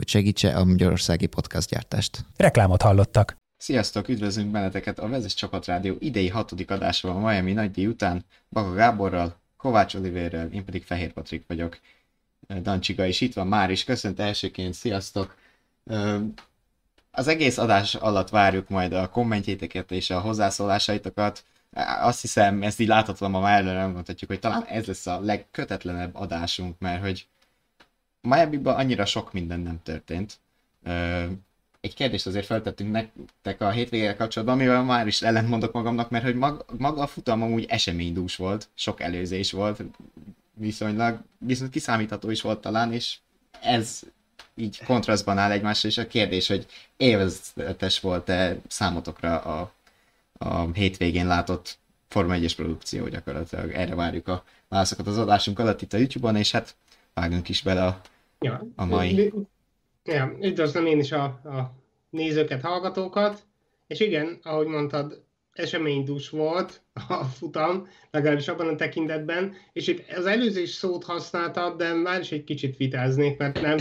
hogy segítse a magyarországi podcastgyártást. Reklámot hallottak. Sziasztok, üdvözlünk benneteket a Vezes Csapatrádió idei hatodik adásban a Miami nagydíj után, Baka Gáborral, Kovács Olivérrel, én pedig Fehér Patrik vagyok. Dancsiga is itt van már is, köszönt elsőként, sziasztok! Az egész adás alatt várjuk majd a kommentjéteket és a hozzászólásaitokat. Azt hiszem, ezt így láthatatlan ma már előre mondhatjuk, hogy talán ez lesz a legkötetlenebb adásunk, mert hogy miami annyira sok minden nem történt. Egy kérdést azért feltettünk nektek a hétvégével kapcsolatban, amivel már is ellentmondok magamnak, mert hogy mag, maga a futam amúgy eseménydús volt, sok előzés volt, viszonylag, viszont kiszámítható is volt talán, és ez így kontrasztban áll egymásra, és a kérdés, hogy élvezetes volt-e számotokra a, a hétvégén látott Forma 1-es produkció gyakorlatilag. Erre várjuk a válaszokat az adásunk alatt itt a YouTube-on, és hát vágunk is bele a, ja, a mai. Ja, üdvözlöm én is a, a nézőket, hallgatókat, és igen, ahogy mondtad, eseménydús volt a futam, legalábbis abban a tekintetben, és itt az előzés szót használtad, de már is egy kicsit vitáznék, mert nem,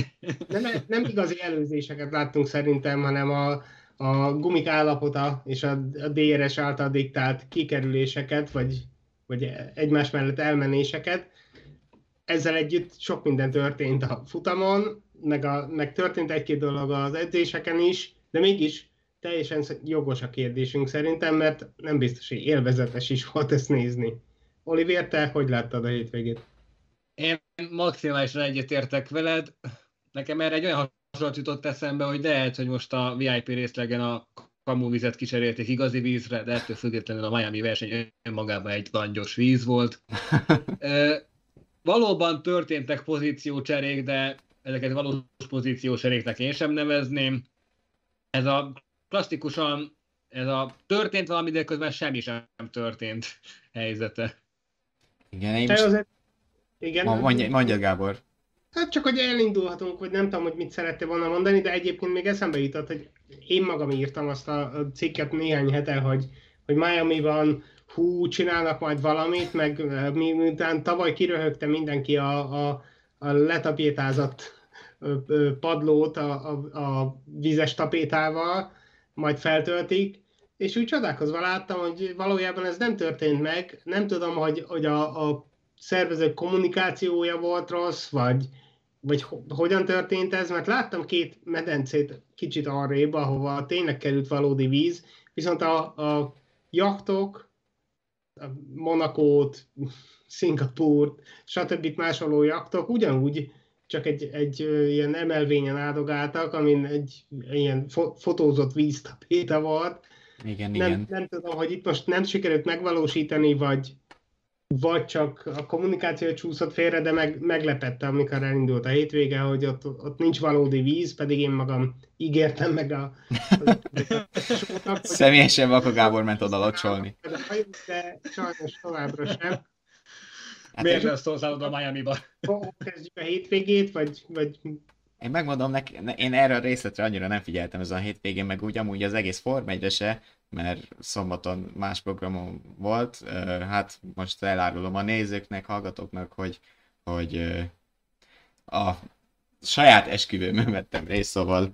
nem, nem igazi előzéseket láttunk szerintem, hanem a, a gumik állapota és a, a DRS által diktált kikerüléseket, vagy, vagy egymás mellett elmenéseket. Ezzel együtt sok minden történt a futamon, meg, a, meg történt egy-két dolog az edzéseken is, de mégis teljesen jogos a kérdésünk szerintem, mert nem biztos, hogy élvezetes is volt ezt nézni. Olivier, te hogy láttad a hétvégét? Én maximálisan egyetértek veled. Nekem erre egy olyan hasonlat jutott eszembe, hogy lehet, hogy most a VIP részlegen a kamuvizet kicserélték igazi vízre, de ettől függetlenül a Miami verseny önmagában egy langyos víz volt. valóban történtek pozíciócserék, de ezeket valós pozíciócseréknek én sem nevezném. Ez a klasszikusan ez a történt valami, de közben semmi sem történt helyzete. Igen, én most... Azért... Igen, Ma, mondja, mondja, Gábor. Hát csak, hogy elindulhatunk, hogy nem tudom, hogy mit szerette volna mondani, de egyébként még eszembe jutott, hogy én magam írtam azt a cikket néhány hete, hogy, hogy Miami-ban hú, csinálnak majd valamit, meg miután tavaly kiröhögte mindenki a, a, a letapétázott padlót a, a, a vízes tapétával, majd feltöltik, és úgy csodálkozva láttam, hogy valójában ez nem történt meg. Nem tudom, hogy, hogy a, a szervezők kommunikációja volt rossz, vagy, vagy hogyan történt ez, mert láttam két medencét kicsit arrébb, ahova tényleg került valódi víz, viszont a, a jachtok, Monakót, Szingapúrt, stb. másoló jachtok ugyanúgy csak egy, egy ilyen emelvényen áldogáltak, amin egy ilyen fo- fotózott víztapéta volt. Igen, nem, igen. nem tudom, hogy itt most nem sikerült megvalósítani, vagy, vagy csak a kommunikáció csúszott félre, de meg, meglepette, amikor elindult a hétvége, hogy ott, ott nincs valódi víz, pedig én magam ígértem meg a... a, a Személyesen Vaka Gábor ment oda locsolni. De sajnos továbbra sem. Hát Miért nem szólsz a Miami-ba? Kezdjük a hétvégét, vagy, vagy én megmondom, nek, én erre a részletre annyira nem figyeltem ez a hétvégén, meg úgy amúgy az egész Form 1 se, mert szombaton más programom volt. Hát most elárulom a nézőknek, hallgatóknak, hogy, hogy a saját esküvőmön vettem részt, szóval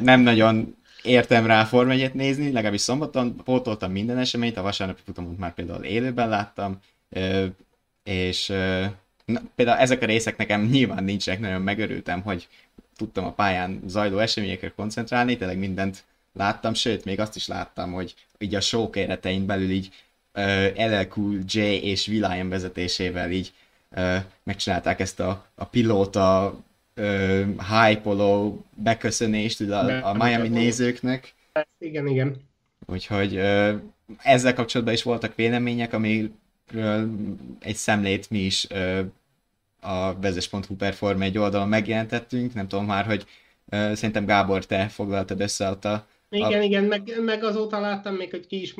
nem nagyon értem rá Form 1 nézni, legalábbis szombaton pótoltam minden eseményt, a vasárnapi futamot már például élőben láttam, és na, például ezek a részek nekem nyilván nincsenek, nagyon megörültem, hogy tudtam a pályán zajló eseményekre koncentrálni, tényleg mindent láttam, sőt, még azt is láttam, hogy így a show keretein belül így uh, LL Cool J és Will vezetésével így uh, megcsinálták ezt a, a pilóta uh, hype beköszönést a, a Miami nézőknek. Igen, igen. Úgyhogy uh, ezzel kapcsolatban is voltak vélemények, ami egy szemlét mi is a vezes.hu perform egy oldalon megjelentettünk, nem tudom már, hogy szerintem Gábor, te foglaltad össze ott a, Igen, a... igen, meg, meg azóta láttam még, hogy ki is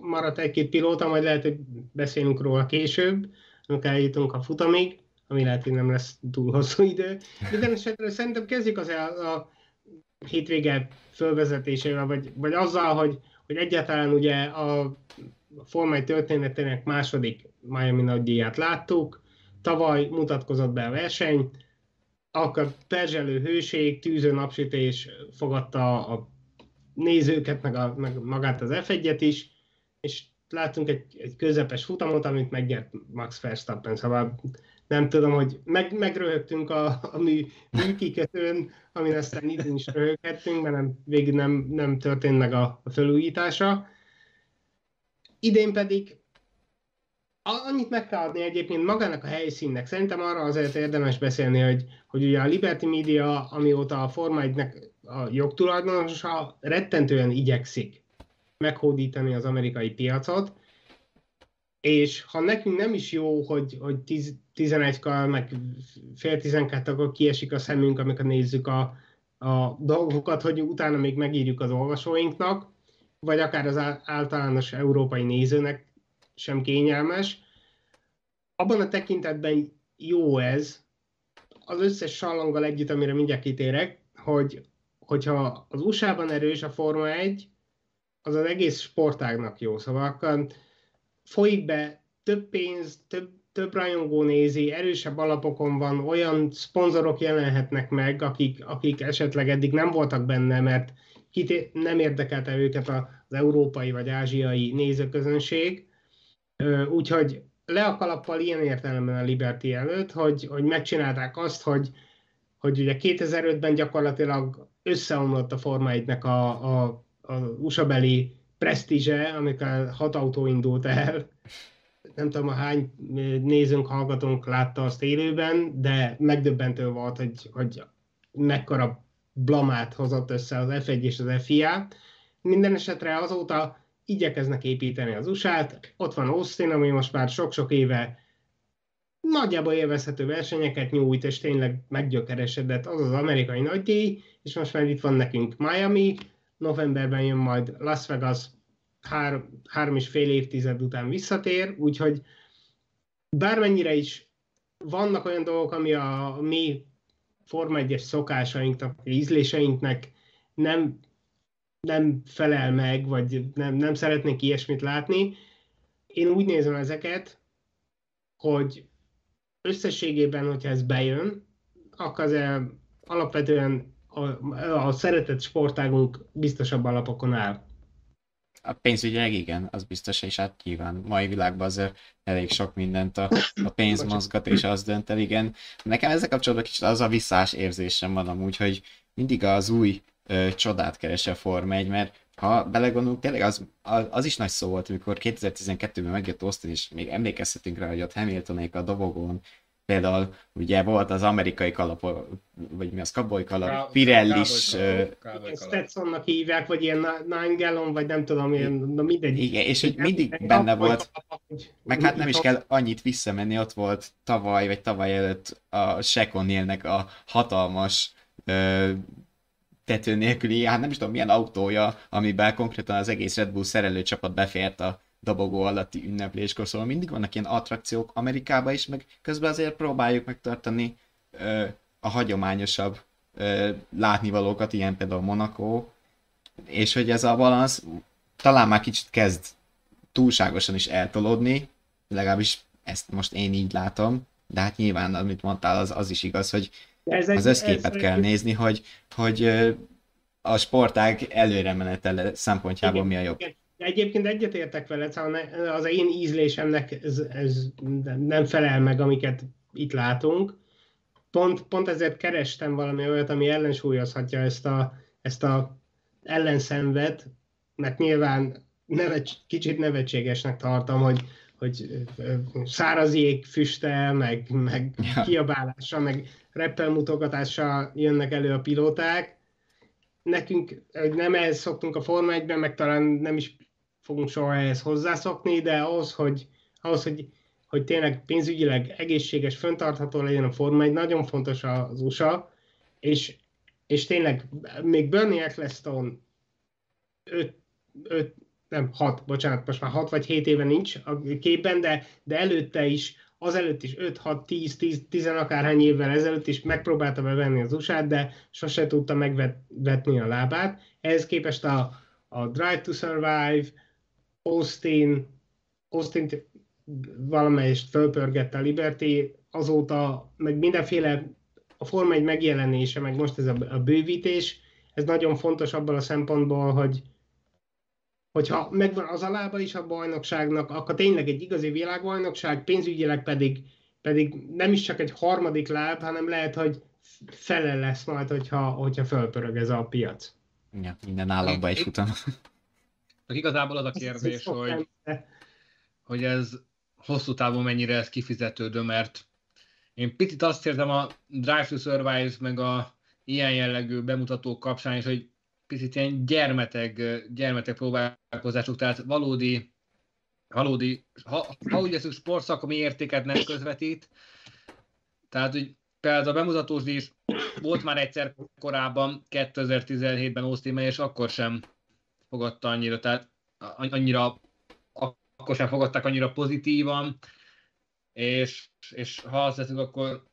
maradt egy-két pilóta, majd lehet, hogy beszélünk róla később, amikor eljutunk a futamig, ami lehet, hogy nem lesz túl hosszú idő. Minden esetre szerintem kezdjük az a, a hétvége fölvezetésével, vagy, vagy azzal, hogy, hogy egyáltalán ugye a formai történetének második Miami nagydíját láttuk, tavaly mutatkozott be a verseny, akkor perzselő hőség, tűző napsütés fogadta a nézőket, meg, a, meg magát az F1-et is, és láttunk egy, egy közepes futamot, amit megnyert Max Verstappen, szóval nem tudom, hogy meg, megröhögtünk a, a mű, műkikötőn, amin aztán idén is röhöghettünk, mert nem, végül nem, nem történt meg a, a felújítása. Idén pedig annyit meg kell adni egyébként magának a helyszínnek. Szerintem arra azért érdemes beszélni, hogy, hogy ugye a Liberty Media, amióta a Forma 1 a jogtulajdonosa rettentően igyekszik meghódítani az amerikai piacot, és ha nekünk nem is jó, hogy, hogy 11-kal, meg fél 12 akkor kiesik a szemünk, amikor nézzük a, a dolgokat, hogy utána még megírjuk az olvasóinknak, vagy akár az általános európai nézőnek sem kényelmes. Abban a tekintetben jó ez, az összes sallanggal együtt, amire mindjárt kitérek, hogy hogyha az USA-ban erős a Forma 1, az az egész sportágnak jó. Szóval akkor folyik be több pénz, több, több rajongó nézi, erősebb alapokon van, olyan szponzorok jelenhetnek meg, akik, akik esetleg eddig nem voltak benne, mert kit nem érdekelte őket az európai vagy ázsiai nézőközönség. Úgyhogy le a kalappal ilyen értelemben a Liberty előtt, hogy, hogy megcsinálták azt, hogy, hogy ugye 2005-ben gyakorlatilag összeomlott a Forma 1 a, a, a USA-beli presztízse, amikor hat autó indult el. Nem tudom, hány nézőnk, hallgatónk látta azt élőben, de megdöbbentő volt, hogy, hogy mekkora blamát hozott össze az F1 és az FIA. Minden esetre azóta igyekeznek építeni az USA-t. Ott van Austin, ami most már sok-sok éve nagyjából élvezhető versenyeket nyújt, és tényleg meggyökeresedett az az amerikai nagydíj, és most már itt van nekünk Miami, novemberben jön majd Las Vegas, három, három és fél évtized után visszatér, úgyhogy bármennyire is vannak olyan dolgok, ami a mi Forma 1 szokásainknak, ízléseinknek nem, nem felel meg, vagy nem, nem szeretnék ilyesmit látni. Én úgy nézem ezeket, hogy összességében, hogyha ez bejön, akkor az alapvetően a, a szeretett sportágunk biztosabb alapokon áll. A pénzügyileg igen, az biztos, és hát nyilván mai világban azért elég sok mindent a, a pénz mozgat, és az dönt el, igen. Nekem ezzel kapcsolatban kicsit az a visszás érzésem van amúgy, hogy mindig az új ö, csodát keres a Forma 1, mert ha belegondolunk, tényleg az, az, is nagy szó volt, amikor 2012-ben megjött Austin, és még emlékezhetünk rá, hogy ott Hamiltonék a dobogón például ugye volt az amerikai kalap, vagy mi az kaboly kalap, Pirellis... Stetsonnak hívják, vagy ilyen nine gallon, vagy nem tudom, ilyen, na mindegy. Igen, és hogy mindig benne volt, meg hát nem is kell annyit visszamenni, ott volt tavaly, vagy tavaly előtt a Sekonélnek a hatalmas tető nélküli, hát nem is tudom milyen autója, amiben konkrétan az egész Red Bull szerelőcsapat befért a dobogó alatti ünnepléskor, szóval mindig vannak ilyen attrakciók Amerikában is, meg közben azért próbáljuk megtartani ö, a hagyományosabb ö, látnivalókat, ilyen például Monaco, és hogy ez a balansz talán már kicsit kezd túlságosan is eltolódni, legalábbis ezt most én így látom, de hát nyilván, amit mondtál, az, az is igaz, hogy ez az összképet ez kell egy... nézni, hogy, hogy a sportág előre menetele szempontjából igen, mi a jobb. Igen. De egyébként egyetértek veled, szóval az én ízlésemnek ez, ez nem felel meg, amiket itt látunk. Pont, pont ezért kerestem valami olyat, ami ellensúlyozhatja ezt a, ezt a ellenszenvet, mert nyilván nevet, kicsit nevetségesnek tartom, hogy, hogy száraz jég füstel, meg, meg ja. kiabálással, meg reppelmutogatással jönnek elő a pilóták. Nekünk nem ehhez szoktunk a Forma 1 meg talán nem is fogunk soha ehhez hozzászokni, de ahhoz, hogy, ahhoz, hogy, hogy tényleg pénzügyileg egészséges, föntartható legyen a forma, egy nagyon fontos az USA, és, és tényleg még Bernie Ecclestone 5, 5 nem 6, bocsánat, most már 6 vagy 7 éve nincs a képben, de, de előtte is, azelőtt is 5, 6, 10, 10, 10 akárhány évvel ezelőtt is megpróbálta bevenni az usa de sose tudta megvetni a lábát. Ehhez képest a, a Drive to Survive, Austin, Austin valamelyest fölpörgette a Liberty, azóta meg mindenféle a Forma egy megjelenése, meg most ez a, a bővítés, ez nagyon fontos abban a szempontból, hogy hogyha megvan az a lába is a bajnokságnak, akkor tényleg egy igazi világbajnokság, pénzügyileg pedig, pedig nem is csak egy harmadik láb, hanem lehet, hogy fele lesz majd, hogyha, hogyha fölpörög ez a piac. Ja, minden államba egy futam. Igazából az a kérdés, hogy, hogy ez hosszú távon mennyire ez kifizetődő, mert én picit azt érzem a Drive to Survive meg a ilyen jellegű bemutatók kapcsán is, hogy picit ilyen gyermeteg, gyermeteg próbálkozások, tehát valódi, valódi ha, ha úgy eszünk sportszakmi értéket nem közvetít, tehát hogy például a bemutatós is volt már egyszer korábban, 2017-ben Austin és akkor sem fogadta annyira, tehát annyira akkor sem fogadták annyira pozitívan, és, és ha azt teszünk, akkor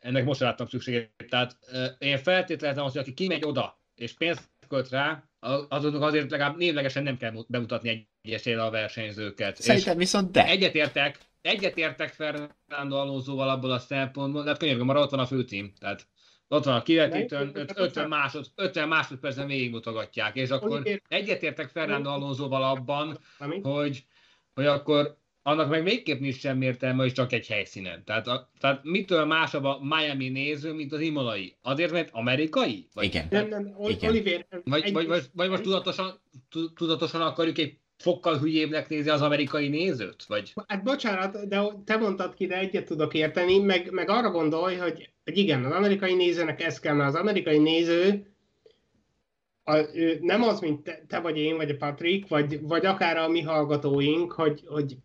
ennek most láttam szükségét. Tehát én feltételezem azt, hogy aki kimegy oda, és pénzt költ rá, azoknak azért legalább névlegesen nem kell bemutatni egyesével a versenyzőket. Szerintem viszont de. Egyetértek, egyetértek Fernando Alonsoval abból a szempontból, de hát könyörgöm, már ott van a főcím. Tehát ott van a kivetítőn, 50, másod, 50 másodpercen végigmutogatják, és akkor egyetértek Fernando Alonsoval abban, hogy, hogy akkor annak meg végképp nincs sem értelme, hogy csak egy helyszínen. Tehát, a, tehát mitől másabb a Miami néző, mint az imolai? Azért, mert amerikai? Vagy, Igen. Nem, nem, Igen. Oliver, vagy, egy... vagy, vagy, vagy most tudatosan, tudatosan akarjuk egy fokkal hülyébbnek nézni az amerikai nézőt? Vagy? Hát bocsánat, de te mondtad ki, de egyet tudok érteni, meg, meg arra gondolj, hogy, hogy igen, az amerikai nézőnek ez kell, mert az amerikai néző a, ő nem az, mint te, te vagy én, vagy a Patrick, vagy, vagy akár a mi hallgatóink, hogy, hogy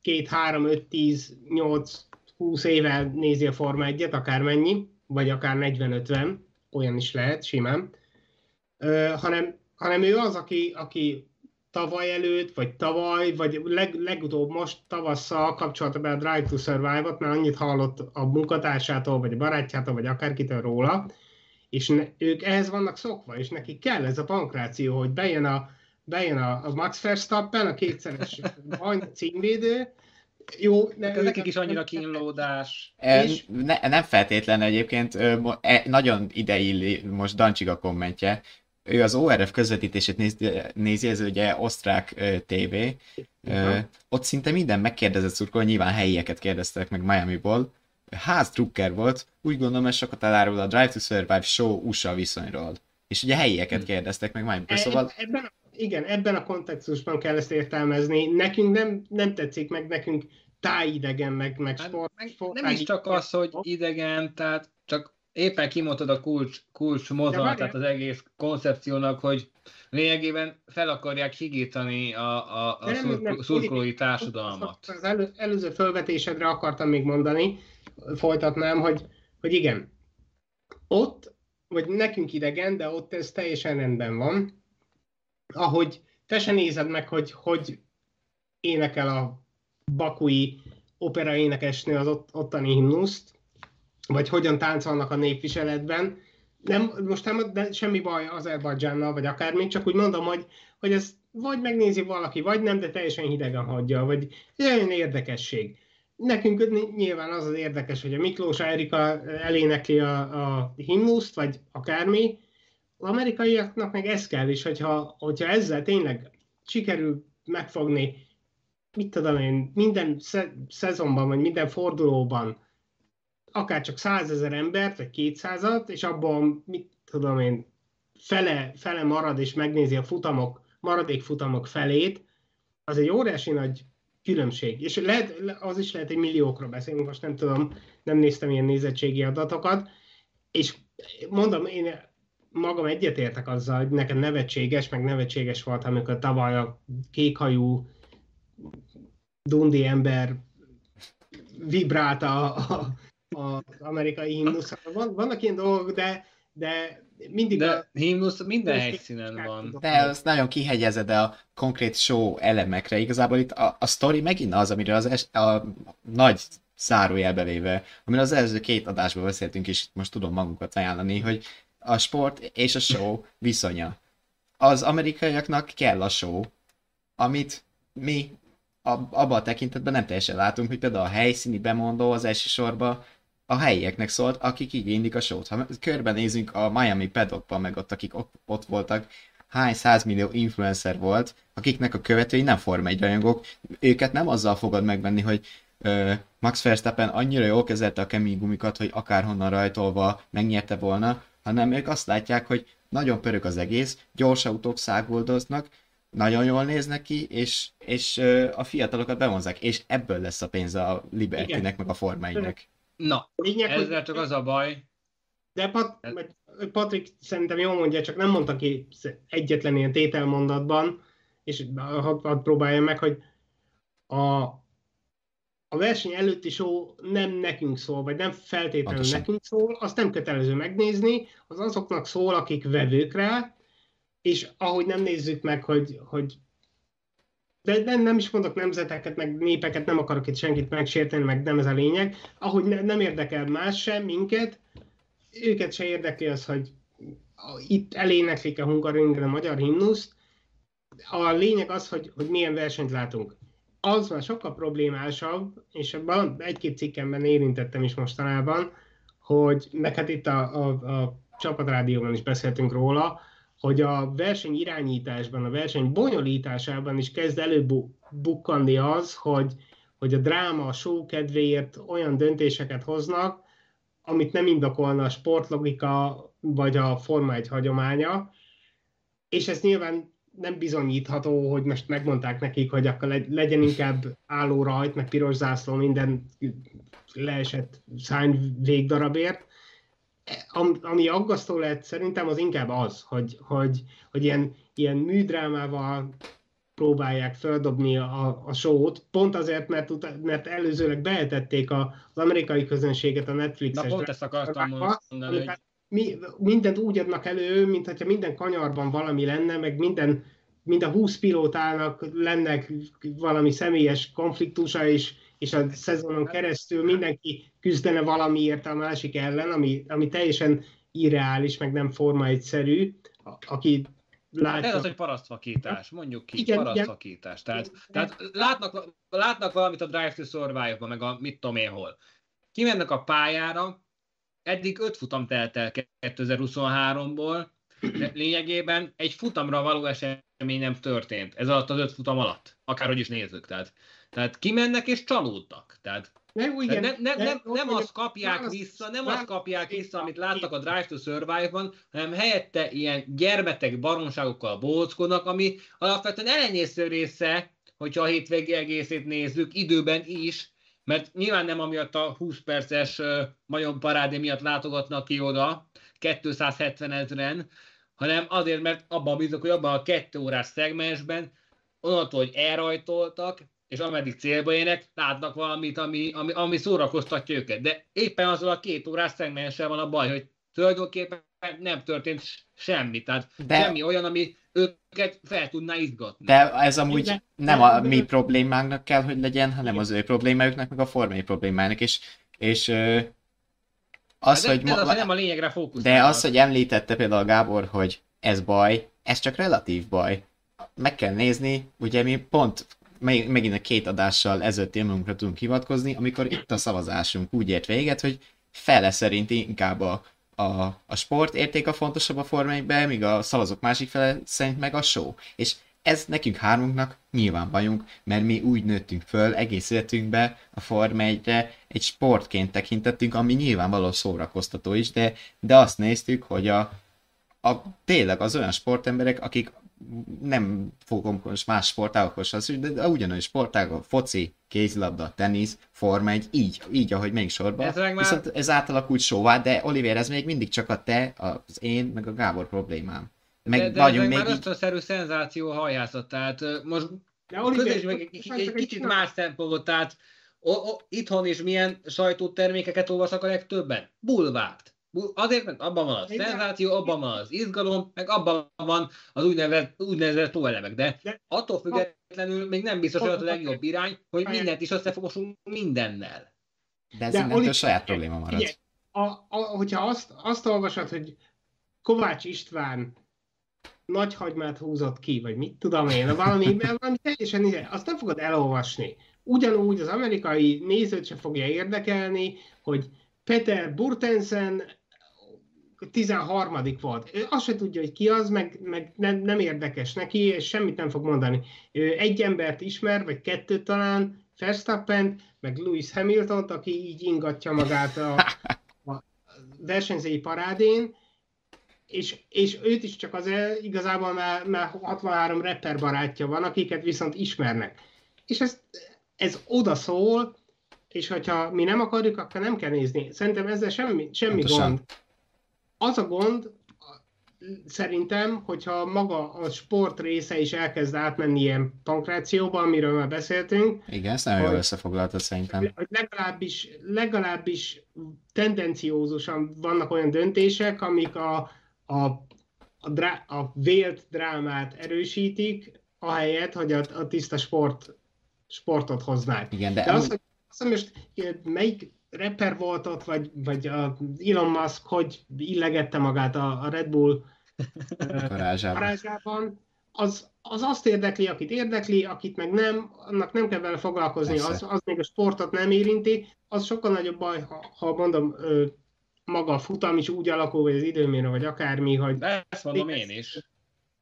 két, három, öt, tíz, nyolc, húsz éve nézi a Forma 1-et, akármennyi, vagy akár 40-50, olyan is lehet, simán, ö, hanem, hanem ő az, aki, aki tavaly előtt, vagy tavaly, vagy leg, legutóbb most tavasszal kapcsolta be a Drive to Survive-ot, mert annyit hallott a munkatársától, vagy a barátjától, vagy akárkitől róla, és ne, ők ehhez vannak szokva, és nekik kell ez a pankráció, hogy bejön a, bejön a, a Max Verstappen, a kétszeres címvédő, jó, ne, ez nekik is annyira kínlódás. E, és... ne, nem feltétlen egyébként, e, nagyon ideilli most Dancsiga kommentje, ő az ORF közvetítését nézi, nézi ez ugye osztrák TV, ott szinte minden megkérdezett szurkol, nyilván helyieket kérdeztek meg Miami-ból, ház trukker volt, úgy gondolom ez sokat elárul a Drive to Survive show USA viszonyról. És ugye helyieket hm. kérdeztek meg Miami-ból, e, szóval... Ebben a, igen, ebben a kontextusban kell ezt értelmezni. Nekünk nem, nem tetszik, meg nekünk tájidegen, meg, meg hát, sport, meg sport Nem is csak az, hogy idegen, tehát csak éppen kimondod a kulcs, kulcs mozzanatát az egész koncepciónak, hogy lényegében fel akarják higítani a, a, a szurk, szurkolói társadalmat. Az elő, előző felvetésedre akartam még mondani, folytatnám, hogy, hogy igen, ott, vagy nekünk idegen, de ott ez teljesen rendben van, ahogy te se nézed meg, hogy hogy énekel a bakui opera énekesnő az ott, ottani himnuszt, vagy hogyan táncolnak a népviseletben. Nem, most nem, de semmi baj Azerbajdzsánnal, vagy akármi, csak úgy mondom, hogy, hogy ez vagy megnézi valaki, vagy nem, de teljesen hidegen hagyja, vagy olyan érdekesség. Nekünk nyilván az az érdekes, hogy a Miklós Erika elénekli a, a himnuszt, vagy akármi. Az amerikaiaknak meg ez kell is, hogyha, hogyha ezzel tényleg sikerül megfogni, mit tudom én, minden szezonban, vagy minden fordulóban akár csak százezer embert, vagy kétszázat, és abban, mit tudom én, fele, fele marad, és megnézi a futamok, maradék futamok felét, az egy óriási nagy különbség. És lehet, az is lehet, hogy milliókra beszélünk, most nem tudom, nem néztem ilyen nézettségi adatokat, és mondom, én magam egyetértek azzal, hogy nekem nevetséges, meg nevetséges volt, amikor tavaly a kékhajú dundi ember vibrálta a, a, az amerikai himnusz. Van, vannak ilyen dolgok, de, de mindig De a... himnusz minden Most helyszínen van. De az nagyon kihegyezed a konkrét show elemekre. Igazából itt a, a story megint az, amiről az es, a nagy zárójelbe véve, amiről az előző két adásban beszéltünk, és itt most tudom magunkat ajánlani, hogy a sport és a show viszonya. Az amerikaiaknak kell a show, amit mi abban a tekintetben nem teljesen látunk, hogy például a helyszíni bemondó az elsősorban a helyieknek szólt, akik igénylik a sót. Ha körbenézünk a Miami paddockban, meg ott, akik ott, voltak, hány százmillió influencer volt, akiknek a követői nem Forma 1 rajongók, őket nem azzal fogod megvenni, hogy ö, Max Verstappen annyira jól kezelte a kemény gumikat, hogy akárhonnan rajtolva megnyerte volna, hanem ők azt látják, hogy nagyon pörög az egész, gyors autók száguldoznak, nagyon jól néznek ki, és, és ö, a fiatalokat bevonzák, és ebből lesz a pénz a Libertynek, meg a Forma 1-nek. Na, Lényeg, hogy- ezzel csak az a baj, De Pat, Patrik szerintem jól mondja, csak nem mondta ki egyetlen ilyen tételmondatban, és hadd had próbálja meg, hogy a, a verseny előtti show nem nekünk szól, vagy nem feltétlenül Pontosan. nekünk szól, azt nem kötelező megnézni, az azoknak szól, akik vevők rá, és ahogy nem nézzük meg, hogy, hogy de nem, nem is mondok nemzeteket, meg népeket, nem akarok itt senkit megsérteni, meg nem ez a lényeg, ahogy ne, nem érdekel más sem minket, őket se érdekli az, hogy itt eléneklik a Hungaroringen a magyar himnuszt. A lényeg az, hogy, hogy milyen versenyt látunk. Az már sokkal problémásabb, és abban egy-két cikkemben érintettem is mostanában, hogy meg hát itt a, a, a csapatrádióban is beszéltünk róla, hogy a verseny irányításban, a verseny bonyolításában is kezd előbukkanni az, hogy, hogy a dráma, a show kedvéért olyan döntéseket hoznak, amit nem indokolna a sportlogika vagy a Forma 1 hagyománya, és ez nyilván nem bizonyítható, hogy most megmondták nekik, hogy akkor legy- legyen inkább álló rajt, meg piros zászló minden leesett szány végdarabért. Am- Ami aggasztó lehet szerintem, az inkább az, hogy, hogy, hogy ilyen, ilyen műdrámával próbálják feldobni a, a show-t, pont azért, mert, uta- mert előzőleg behetették a, az amerikai közönséget a na Netflixes pont ezt akartam mondani, hogy mi, mindent úgy adnak elő, mint hogyha minden kanyarban valami lenne, meg minden, minden 20 pilótának lenne valami személyes konfliktusa, és, és a szezonon keresztül mindenki küzdene valamiért a másik ellen, ami, ami teljesen irreális, meg nem forma egyszerű, aki Hát látja. ez az, hogy parasztvakítás, mondjuk ki, Igen, parasztvakítás. Tehát, Igen. tehát látnak, látnak valamit a Drive to Survive-ban, meg a mit tudom én hol. Kimennek a pályára, eddig öt futam telt el 2023-ból, de lényegében egy futamra való esemény nem történt ez alatt az öt futam alatt, akárhogy is nézzük. Tehát, tehát kimennek és csalódtak. Tehát Ne, igen, nem, nem, nem, nem azt kapják válasz- vissza, nem azt kapják vissza, amit láttak a Drive to Survive-ban, hanem helyette ilyen gyermetek baromságokkal bóckodnak, ami alapvetően elenyésző része, hogyha a hétvégi egészét nézzük, időben is, mert nyilván nem amiatt a 20 perces uh, majom parádé miatt látogatnak ki oda, 270 ezeren, hanem azért, mert abban bízok, hogy abban a kettő órás szegmensben onnantól, hogy elrajtoltak, és ameddig célba érnek, látnak valamit, ami, ami, ami szórakoztatja őket. De éppen azzal a két órás szegmenssel van a baj, hogy tulajdonképpen nem történt semmi. Tehát De- de... semmi olyan, ami őket fel tudná izgatni. De ez amúgy Igen. nem a mi problémánknak kell, hogy legyen, hanem az ő problémájuknak, meg a formai problémának, és, és az, de, hogy, ez az, ma, hogy nem a lényegre fókuszálnak. de az, hogy említette például Gábor, hogy ez baj, ez csak relatív baj. Meg kell nézni, ugye mi pont megint a két adással ezelőtt élmünkre tudunk hivatkozni, amikor itt a szavazásunk úgy ért véget, hogy fele szerint inkább a, a, a sport érték a fontosabb a formáikbe, míg a szavazók másik fele szerint meg a show. És ez nekünk hármunknak nyilván bajunk, mert mi úgy nőttünk föl egész életünkbe a Forma 1-re, egy sportként tekintettünk, ami nyilvánvaló szórakoztató is, de, de azt néztük, hogy a, a, tényleg az olyan sportemberek, akik nem fogom most más sportágokhoz, az, de, ugyanolyan sportágok, foci, kézilabda, tenisz, forma egy, így, így, ahogy még sorban. Ez meg már- Viszont ez átalakult sóvá, de Oliver, ez még mindig csak a te, az én, meg a Gábor problémám. Meg de, de vagyunk ez még meg már így, ösztönszerű szenzáció hajászat, tehát most De Oliver, közös meg egy, egy egy kicsit más szempontból, tehát o, o, itthon is milyen sajtótermékeket olvasznak a legtöbben? Bulvárt. Azért, mert abban van a szenzáció, abban van az izgalom, meg abban van az úgynevezett, úgynevezett tóelemek. De attól függetlenül még nem biztos, hogy az a legjobb irány, hogy mindent is összefogosunk mindennel. De ez innentől saját probléma marad. Ugye, a, a, hogyha azt, azt olvasod, hogy Kovács István nagyhagymát húzott ki, vagy mit tudom én, valami, valami teljesen, azt nem fogod elolvasni. Ugyanúgy az amerikai nézőt se fogja érdekelni, hogy Peter Burtensen 13. volt. Ő azt se tudja, hogy ki az, meg, meg nem, nem érdekes neki, és semmit nem fog mondani. Ő egy embert ismer, vagy kettőt talán, Verstappen, meg Lewis hamilton aki így ingatja magát a, a versenyzői parádén, és, és őt is csak azért igazából, mert, mert 63 rapper barátja van, akiket viszont ismernek. És ez, ez oda szól, és hogyha mi nem akarjuk, akkor nem kell nézni. Szerintem ezzel semmi, semmi gond. Az a gond, szerintem, hogyha maga a sport része is elkezd átmenni ilyen pankrációba, amiről már beszéltünk. Igen, ezt nagyon jól összefoglaltad szerintem. Hogy legalábbis, legalábbis tendenciózusan vannak olyan döntések, amik a, a, a, drá, a vélt drámát erősítik, ahelyett, hogy a, a tiszta sport, sportot hoznák. Igen, de, de az, hogy azt most melyik rapper volt ott, vagy, vagy a Elon Musk, hogy illegette magát a, a Red Bull garázsában, az, az azt érdekli, akit érdekli, akit meg nem, annak nem kell vele foglalkozni, az, az még a sportot nem érinti, az sokkal nagyobb baj, ha, ha mondom, maga a futam is úgy alakul, vagy az időmérő, vagy akármi, hogy... De ezt mondom én is.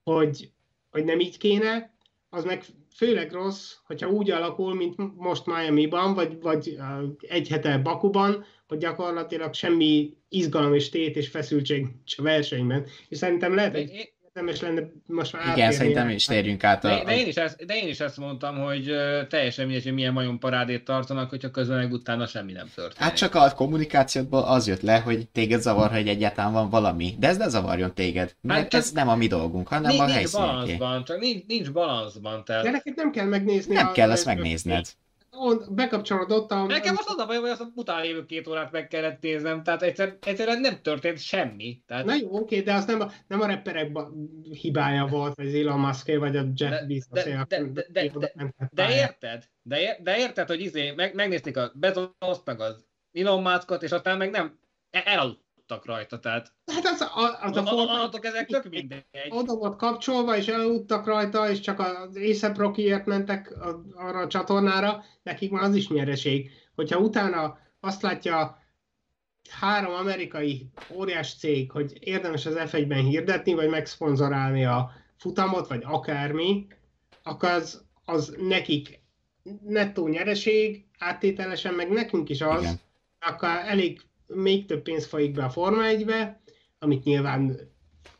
Hogy, hogy nem így kéne, az meg főleg rossz, hogyha úgy alakul, mint most Miami-ban, vagy, vagy egy hete Bakuban, hogy gyakorlatilag semmi izgalom és tét és feszültség a versenyben. És szerintem lehet, hogy érdemes lenne most már Igen, szerintem is térjünk át. A. De, de, én is ezt, de én is ezt mondtam, hogy teljesen mindegy, hogy milyen majom parádét tartanak, hogyha közben meg utána semmi nem történik. Hát csak a kommunikációból az jött le, hogy téged zavar, hogy egyáltalán van valami. De ez ne zavarjon téged, mert hát ez nem a mi dolgunk, hanem nincs, a helyszíneké. Nincs balanszban, csak nincs, nincs balanszban. Tehát... De neked nem kell megnézni. Nem a, kell ezt megnézned bekapcsolod ott a... Nekem most az a baj, hogy azt a után lévő két órát meg kellett néznem, tehát egyszer, egyszerűen nem történt semmi. Tehát... Na jó, oké, de az nem a, nem a rapperek hibája volt, vagy az Elon Musk vagy a Jeff Bezos. De, de, de, de, de, érted? De, de érted, hogy izé, meg, megnézték a Bezos, meg az Elon Muskot, és aztán meg nem elaludt aludtak rajta, tehát... Hát az, a, az a, a, a ezek tök mindegy. Oda volt kapcsolva, és elaludtak rajta, és csak az Aesop Rockyért mentek arra a csatornára, nekik már az is nyereség. Hogyha utána azt látja három amerikai óriás cég, hogy érdemes az F1-ben hirdetni, vagy megszponzorálni a futamot, vagy akármi, akkor az, az nekik nettó nyereség, áttételesen meg nekünk is az, Igen. akkor elég még több pénz folyik be a Forma 1-be, amit nyilván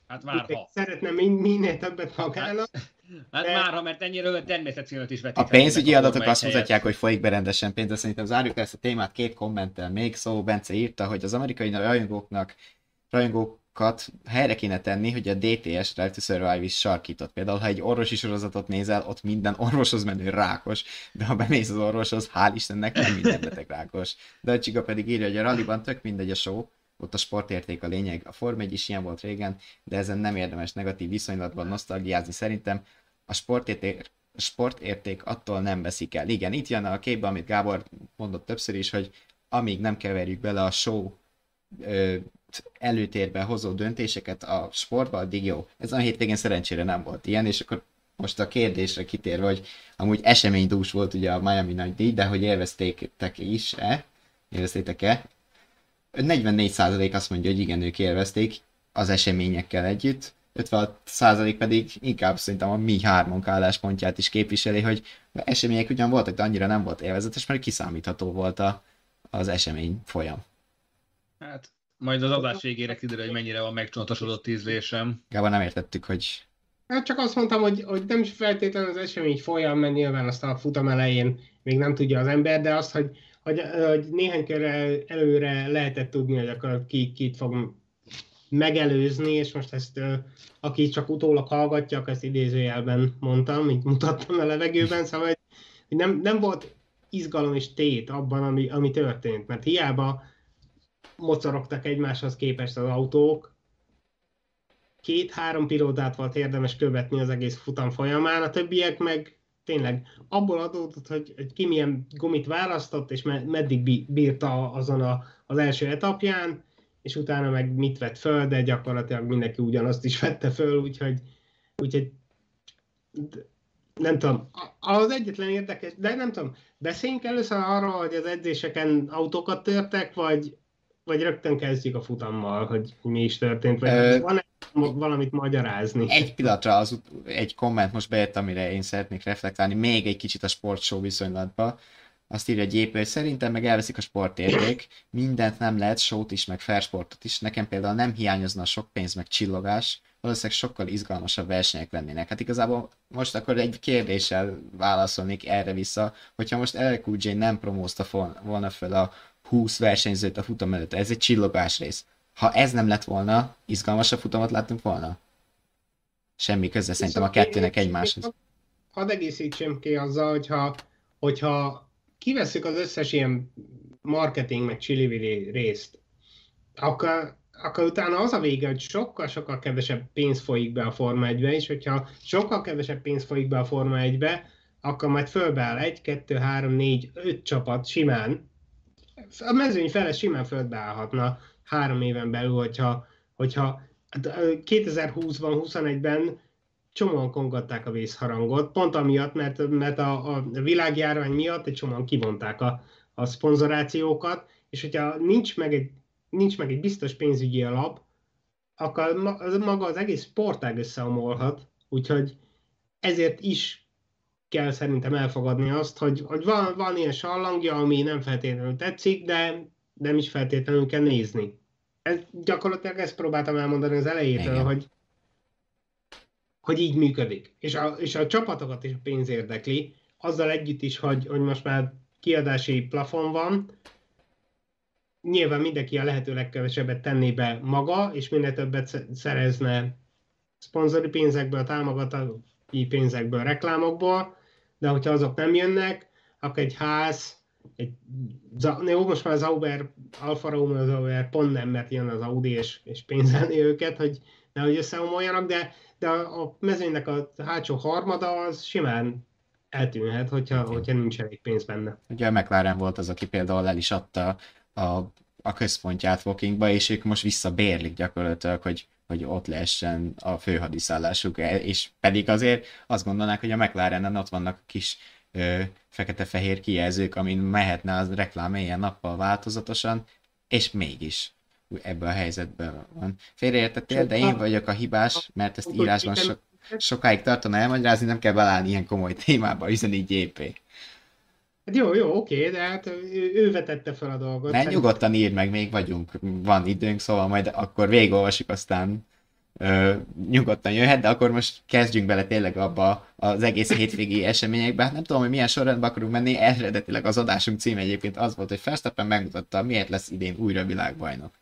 hát várha. szeretne minél többet magának. Hát, hát de... már, mert ennyire természetszínűt is vetítek. A pénzügyi adatok azt mutatják, hogy folyik be rendesen pénz, de szerintem zárjuk ezt a témát két kommenttel még. Szó Bence írta, hogy az amerikai rajongóknak rajongók dolgokat helyre kéne tenni, hogy a DTS, Drive to Survive is sarkított. Például, ha egy orvosi sorozatot nézel, ott minden orvoshoz menő rákos, de ha bemész az orvoshoz, hál' Istennek nem minden beteg rákos. De a Csiga pedig írja, hogy a rallyban tök mindegy a show, ott a sportérték a lényeg. A Form 1 is ilyen volt régen, de ezen nem érdemes negatív viszonylatban nosztalgiázni szerintem. A sportérték, sportérték attól nem veszik el. Igen, itt jön a képbe, amit Gábor mondott többször is, hogy amíg nem keverjük bele a show előtérbe hozó döntéseket a sportba, addig jó. Ez a hétvégén szerencsére nem volt ilyen, és akkor most a kérdésre kitérve, hogy amúgy eseménydús volt ugye a Miami nagy díj, de hogy élvezték is-e, élveztétek-e? 44% azt mondja, hogy igen, ők élvezték az eseményekkel együtt, 56% pedig inkább szerintem a mi hármunk álláspontját is képviseli, hogy események ugyan voltak, de annyira nem volt élvezetes, mert kiszámítható volt a, az esemény folyam. Hát majd az adás végére kiderül, hogy mennyire van megcsontosodott ízlésem. Gábor nem értettük, hogy... Hát csak azt mondtam, hogy, hogy nem is feltétlenül az esemény folyam, mert nyilván azt a futam elején még nem tudja az ember, de azt, hogy, hogy, hogy néhány körre előre lehetett tudni, hogy akkor ki, kit fog megelőzni, és most ezt aki csak utólag hallgatja, ezt idézőjelben mondtam, mint mutattam a levegőben, szóval hogy nem, nem volt izgalom és tét abban, ami, ami történt, mert hiába mocorogtak egymáshoz képest az autók. Két-három pilótát volt érdemes követni az egész futam folyamán, a többiek meg tényleg abból adódott, hogy, hogy ki milyen gumit választott, és meddig bírta azon a, az első etapján, és utána meg mit vett föl, de gyakorlatilag mindenki ugyanazt is vette föl, úgyhogy, úgyhogy nem tudom, az egyetlen érdekes, de nem tudom, beszéljünk először arról, hogy az edzéseken autókat törtek, vagy, vagy rögtön kezdjük a futammal, hogy mi is történt, vagy Ö... van-e valamit magyarázni? Egy pillanatra az, egy komment most bejött, amire én szeretnék reflektálni, még egy kicsit a sportshow viszonylatba. Azt írja egy hogy szerintem meg elveszik a sportérték, mindent nem lehet, sót is, meg fair sportot is. Nekem például nem hiányozna a sok pénz, meg csillogás, valószínűleg sokkal izgalmasabb versenyek lennének. Hát igazából most akkor egy kérdéssel válaszolnék erre vissza, hogyha most LQJ nem promózta volna fel a 20 versenyzőt a futam előtt, ez egy csillogás rész. Ha ez nem lett volna, izgalmasabb futamot láttunk volna? Semmi köze szerintem a kettőnek egymáshoz. Hadd egészítsem ki azzal, hogyha, hogyha kiveszük az összes ilyen marketing meg csillivili részt, akkor akkor utána az a vége, hogy sokkal-sokkal kevesebb pénz folyik be a Forma 1-be, és hogyha sokkal kevesebb pénz folyik be a Forma 1-be, akkor majd fölbeáll egy, kettő, három, négy, öt csapat simán. A mezőny fele simán földbeállhatna három éven belül, hogyha, hogyha 2020-ban, 21-ben csomóan kongatták a vészharangot, pont amiatt, mert, mert a, a világjárvány miatt egy csomóan kivonták a, a szponzorációkat, és hogyha nincs meg egy nincs meg egy biztos pénzügyi alap, akkor maga az egész sportág összeomolhat, úgyhogy ezért is kell szerintem elfogadni azt, hogy, hogy van, van ilyen sallangja, ami nem feltétlenül tetszik, de nem is feltétlenül kell nézni. Ez, gyakorlatilag ezt próbáltam elmondani az elejétől, Igen. hogy hogy így működik. És a, és a csapatokat is a pénz érdekli, azzal együtt is, hogy, hogy most már kiadási plafon van, nyilván mindenki a lehető legkevesebbet tenné be maga, és minél többet szerezne szponzori pénzekből, támogatói pénzekből, reklámokból, de hogyha azok nem jönnek, akkor egy ház, egy, jó, most már az Auber, Alfa Romeo az Auber pont nem, mert jön az Audi és, és pénzelni őket, hogy nehogy összeomoljanak, de, de a, a mezőnynek a hátsó harmada az simán eltűnhet, hogyha, hogyha nincs elég pénz benne. Ugye a McLaren volt az, aki például el is adta a, a központját Wokingba, és ők most visszabérlik gyakorlatilag, hogy, hogy ott lehessen a főhadiszállásuk, és pedig azért azt gondolnák, hogy a McLarenen ott vannak kis ö, fekete-fehér kijelzők, amin mehetne az reklám ilyen nappal változatosan, és mégis ebben a helyzetben van. Félreértettél, de én vagyok a hibás, mert ezt írásban so, sokáig tartana elmagyarázni, nem kell belállni ilyen komoly témába, üzeni GP. Hát jó, jó, oké, de hát ő, ő vetette fel a dolgot. Ne, nyugodtan írd meg, még vagyunk, van időnk, szóval majd akkor végigolvasjuk, aztán ö, nyugodtan jöhet, de akkor most kezdjünk bele tényleg abba az egész hétvégi eseményekbe. Hát nem tudom, hogy milyen sorrendben akarunk menni, eredetileg az adásunk címe egyébként az volt, hogy Verstappen megmutatta, miért lesz idén újra világbajnok.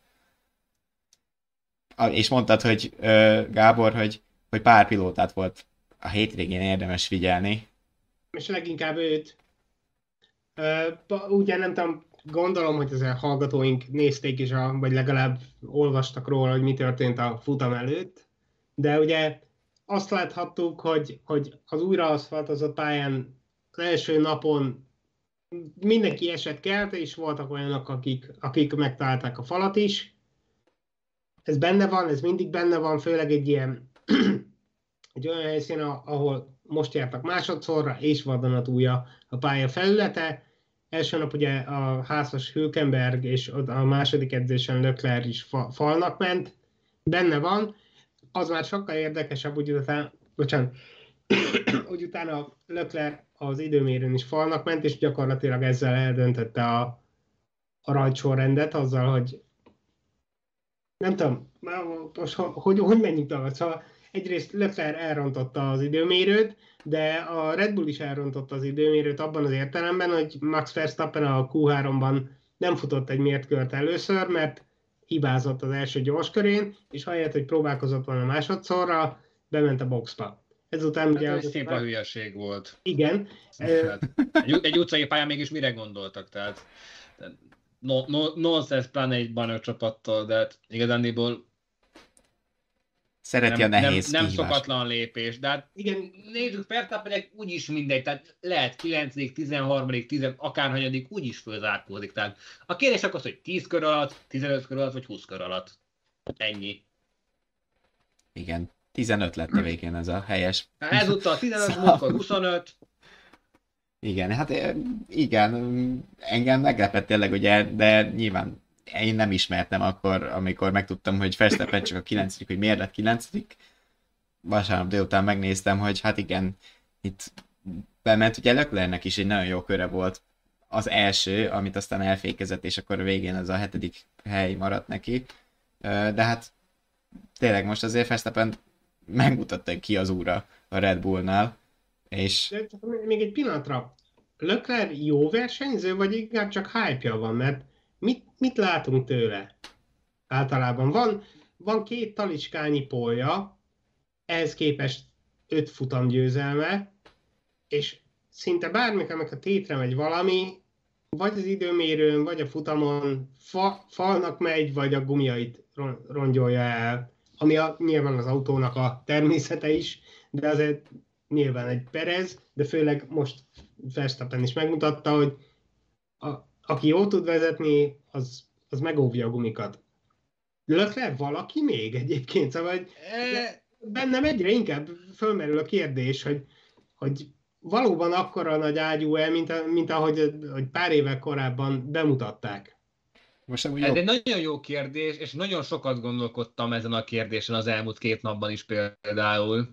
És mondtad, hogy ö, Gábor, hogy, hogy pár pilótát volt a hétvégén érdemes figyelni. És leginkább őt ugye nem tudom, gondolom, hogy a hallgatóink nézték is, a, vagy legalább olvastak róla, hogy mi történt a futam előtt, de ugye azt láthattuk, hogy, hogy az újraaszfaltozott pályán az első napon mindenki esett kelt, és voltak olyanok, akik, akik megtalálták a falat is. Ez benne van, ez mindig benne van, főleg egy ilyen egy olyan helyszín, ahol most jártak másodszorra, és vadonatúja a pálya felülete. Első nap ugye a házas Hülkenberg, és a második edzésen Lökler is fa- falnak ment. Benne van, az már sokkal érdekesebb, úgy utána, bocsánat, úgy utána Lökler az időmérőn is falnak ment, és gyakorlatilag ezzel eldöntötte a, a rajtsorrendet, azzal, hogy nem tudom, most hogy, hogy menjünk tovább. Szóval egyrészt Leclerc elrontotta az időmérőt, de a Red Bull is elrontotta az időmérőt abban az értelemben, hogy Max Verstappen a Q3-ban nem futott egy mért kört először, mert hibázott az első gyorskörén, és ahelyett, hogy próbálkozott volna másodszorra, bement a boxba. Ezután hát ugye... Ez szép a hülyeség volt. Igen. Hát, egy, egy utcai pályán mégis mire gondoltak? Tehát no, no, nonsense pláne egy bajnok csapattól, de hát igazándiból Szereti nem, a nehéz nem, nem kihívást. szokatlan lépés, de hát igen, nézzük, Verstappenek úgyis mindegy, tehát lehet 9 13 10 akárhanyadik, úgyis fölzárkózik. Tehát a kérdés akkor az, hogy 10 kör alatt, 15 kör alatt, vagy 20 kör alatt. Ennyi. Igen. 15 lett a végén ez a helyes. Hát Ezúttal 15, Szóval- múltkor 25, Igen, hát eh, igen, engem meglepett tényleg, ugye, de nyilván én nem ismertem akkor, amikor megtudtam, hogy Verstappen csak a 9 hogy miért lett 9 Vasárnap délután megnéztem, hogy hát igen, itt bement, ugye Leclercnek is egy nagyon jó köre volt az első, amit aztán elfékezett, és akkor végén az a hetedik hely maradt neki. De hát tényleg most azért Verstappen megmutatta, ki az úra a Red Bullnál, és még egy pillanatra. Leclerc jó versenyző, vagy inkább csak hype van, mert mit, látunk tőle? Általában van, van két talicskányi polja, ehhez képest öt futam győzelme, és szinte bármikor, amikor tétre megy valami, vagy az időmérőn, vagy a futamon fa, falnak megy, vagy a gumiait ron- rongyolja el, ami a, nyilván az autónak a természete is, de azért nyilván egy Perez, de főleg most Verstappen is megmutatta, hogy a, aki jól tud vezetni, az, az megóvja a gumikat. Leclerc valaki még egyébként, szóval hogy e, bennem egyre inkább fölmerül a kérdés, hogy, hogy valóban akkora nagy ágyú el, mint, a, mint ahogy hogy pár évvel korábban bemutatták. most amúgy Ez egy nagyon jó kérdés, és nagyon sokat gondolkodtam ezen a kérdésen az elmúlt két napban is például.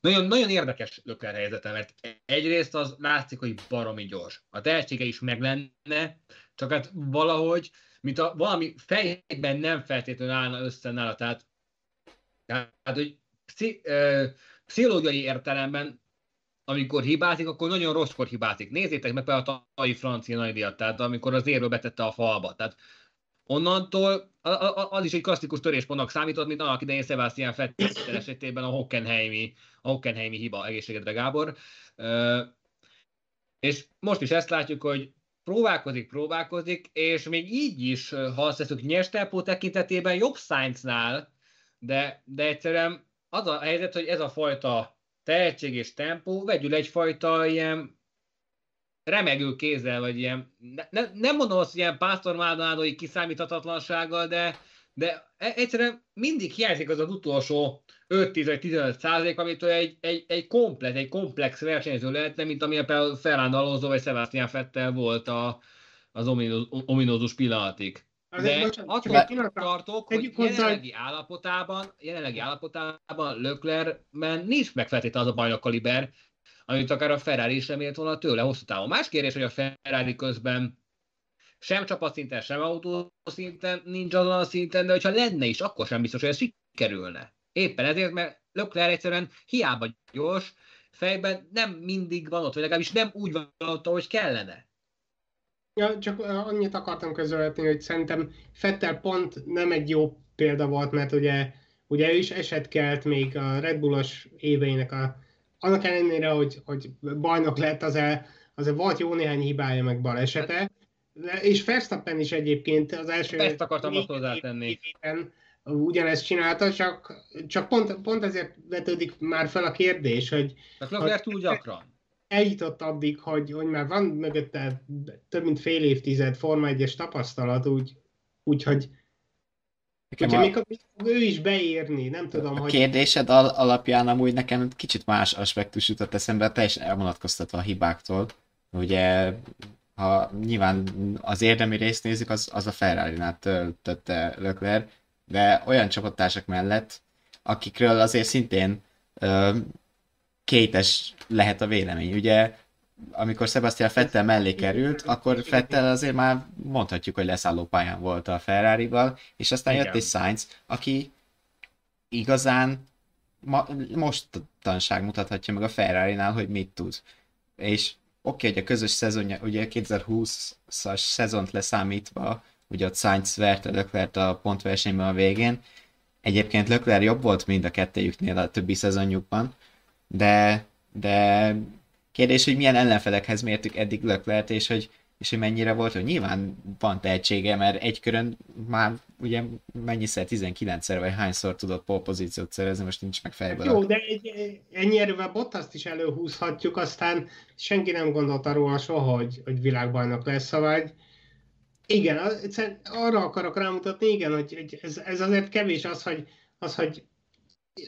Nagyon, nagyon érdekes Lökler helyzete, mert egyrészt az látszik, hogy baromi gyors. A tehetsége is meg lenne, csak hát valahogy, mint a valami fejben nem feltétlenül állna össze nála, tehát, tehát hogy pszi, ö, pszichológiai értelemben amikor hibázik, akkor nagyon rosszkor hibázik. Nézzétek meg például a tavalyi francia nagydíjat, tehát amikor az érről betette a falba. Tehát onnantól az is egy klasszikus töréspontnak számított, mint annak idején Sebastian Vettel esetében a Hockenheimi, a Hockenheimi hiba, egészségedre Gábor. És most is ezt látjuk, hogy próbálkozik, próbálkozik, és még így is, ha azt veszük nyers tekintetében jobb Sainznál, de, de egyszerűen az a helyzet, hogy ez a fajta tehetség és tempó vegyül egyfajta ilyen remegő kézzel, vagy ilyen, ne, ne, nem mondom azt, hogy ilyen Pásztor Maldonádói kiszámíthatatlansággal, de, de e- egyszerűen mindig hiányzik az az utolsó 5-10 vagy 15 százalék, amitől egy, egy, egy komplet, egy komplex versenyző lehetne, mint amilyen például Fernando Alonso vagy Sebastian Vettel volt a, az ominó- ominózus pillanatig. De attól pillanatra, tartok, hogy jelenlegi állapotában, jelenlegi állapotában Leclercben nincs meg feltétlenül az a bajnok kaliber, amit akár a Ferrari is remélt volna tőle hosszú távon. Más kérdés, hogy a Ferrari közben sem csapatszinten, sem autószinten nincs azon a szinten, de hogyha lenne is, akkor sem biztos, hogy ez sikerülne. Éppen ezért, mert Leclerc egyszerűen hiába gyors, fejben nem mindig van ott, vagy legalábbis nem úgy van ott, ahogy kellene. Ja, csak annyit akartam közölni, hogy szerintem Fettel pont nem egy jó példa volt, mert ugye, ugye ő is eset kelt még a Red Bullos éveinek a, annak ellenére, hogy, hogy bajnok lett, az el, azért volt jó néhány hibája meg balesete, és Verstappen is egyébként az első Ezt akartam azt hozzátenni. ugyanezt csinálta, csak, csak pont, pont ezért vetődik már fel a kérdés, hogy Csak Leclerc túl gyakran. eljutott addig, hogy, hogy már van mögötte több mint fél évtized Forma 1-es tapasztalat, úgy, úgyhogy Nekem hogyha a- mikor, mikor ő is beírni, nem tudom, A hogy kérdésed al- alapján amúgy nekem kicsit más aspektus jutott eszembe, teljesen elvonatkoztatva a hibáktól. Ugye, ha nyilván az érdemi részt nézzük, az, az a Ferrari-nál töltötte Leclerc, de olyan csapattársak mellett, akikről azért szintén ö, kétes lehet a vélemény. Ugye, amikor Sebastian Vettel mellé került, akkor Vettel azért már mondhatjuk, hogy leszálló pályán volt a Ferrari-val, és aztán Igen. jött egy Sainz, aki igazán ma, mostanság mutathatja meg a Ferrari-nál, hogy mit tud. És oké, okay, hogy a közös szezonja, ugye 2020-as szezont leszámítva, ugye ott Sainz verte Leclerc a pontversenyben a végén. Egyébként Leclerc jobb volt mind a kettejüknél a többi szezonjukban, de, de kérdés, hogy milyen ellenfelekhez mértük eddig Leclerc, és hogy és hogy mennyire volt, hogy nyilván van tehetsége, mert egy körön már ugye mennyiszer, 19-szer vagy hányszor tudott pole pozíciót szerezni, most nincs meg fejből. Jó, de egy, ennyi erővel Bottaszt is előhúzhatjuk, aztán senki nem gondolta róla soha, hogy, hogy világbajnok lesz, vagy igen, arra akarok rámutatni, igen, hogy, hogy ez, ez azért kevés az, hogy, az, hogy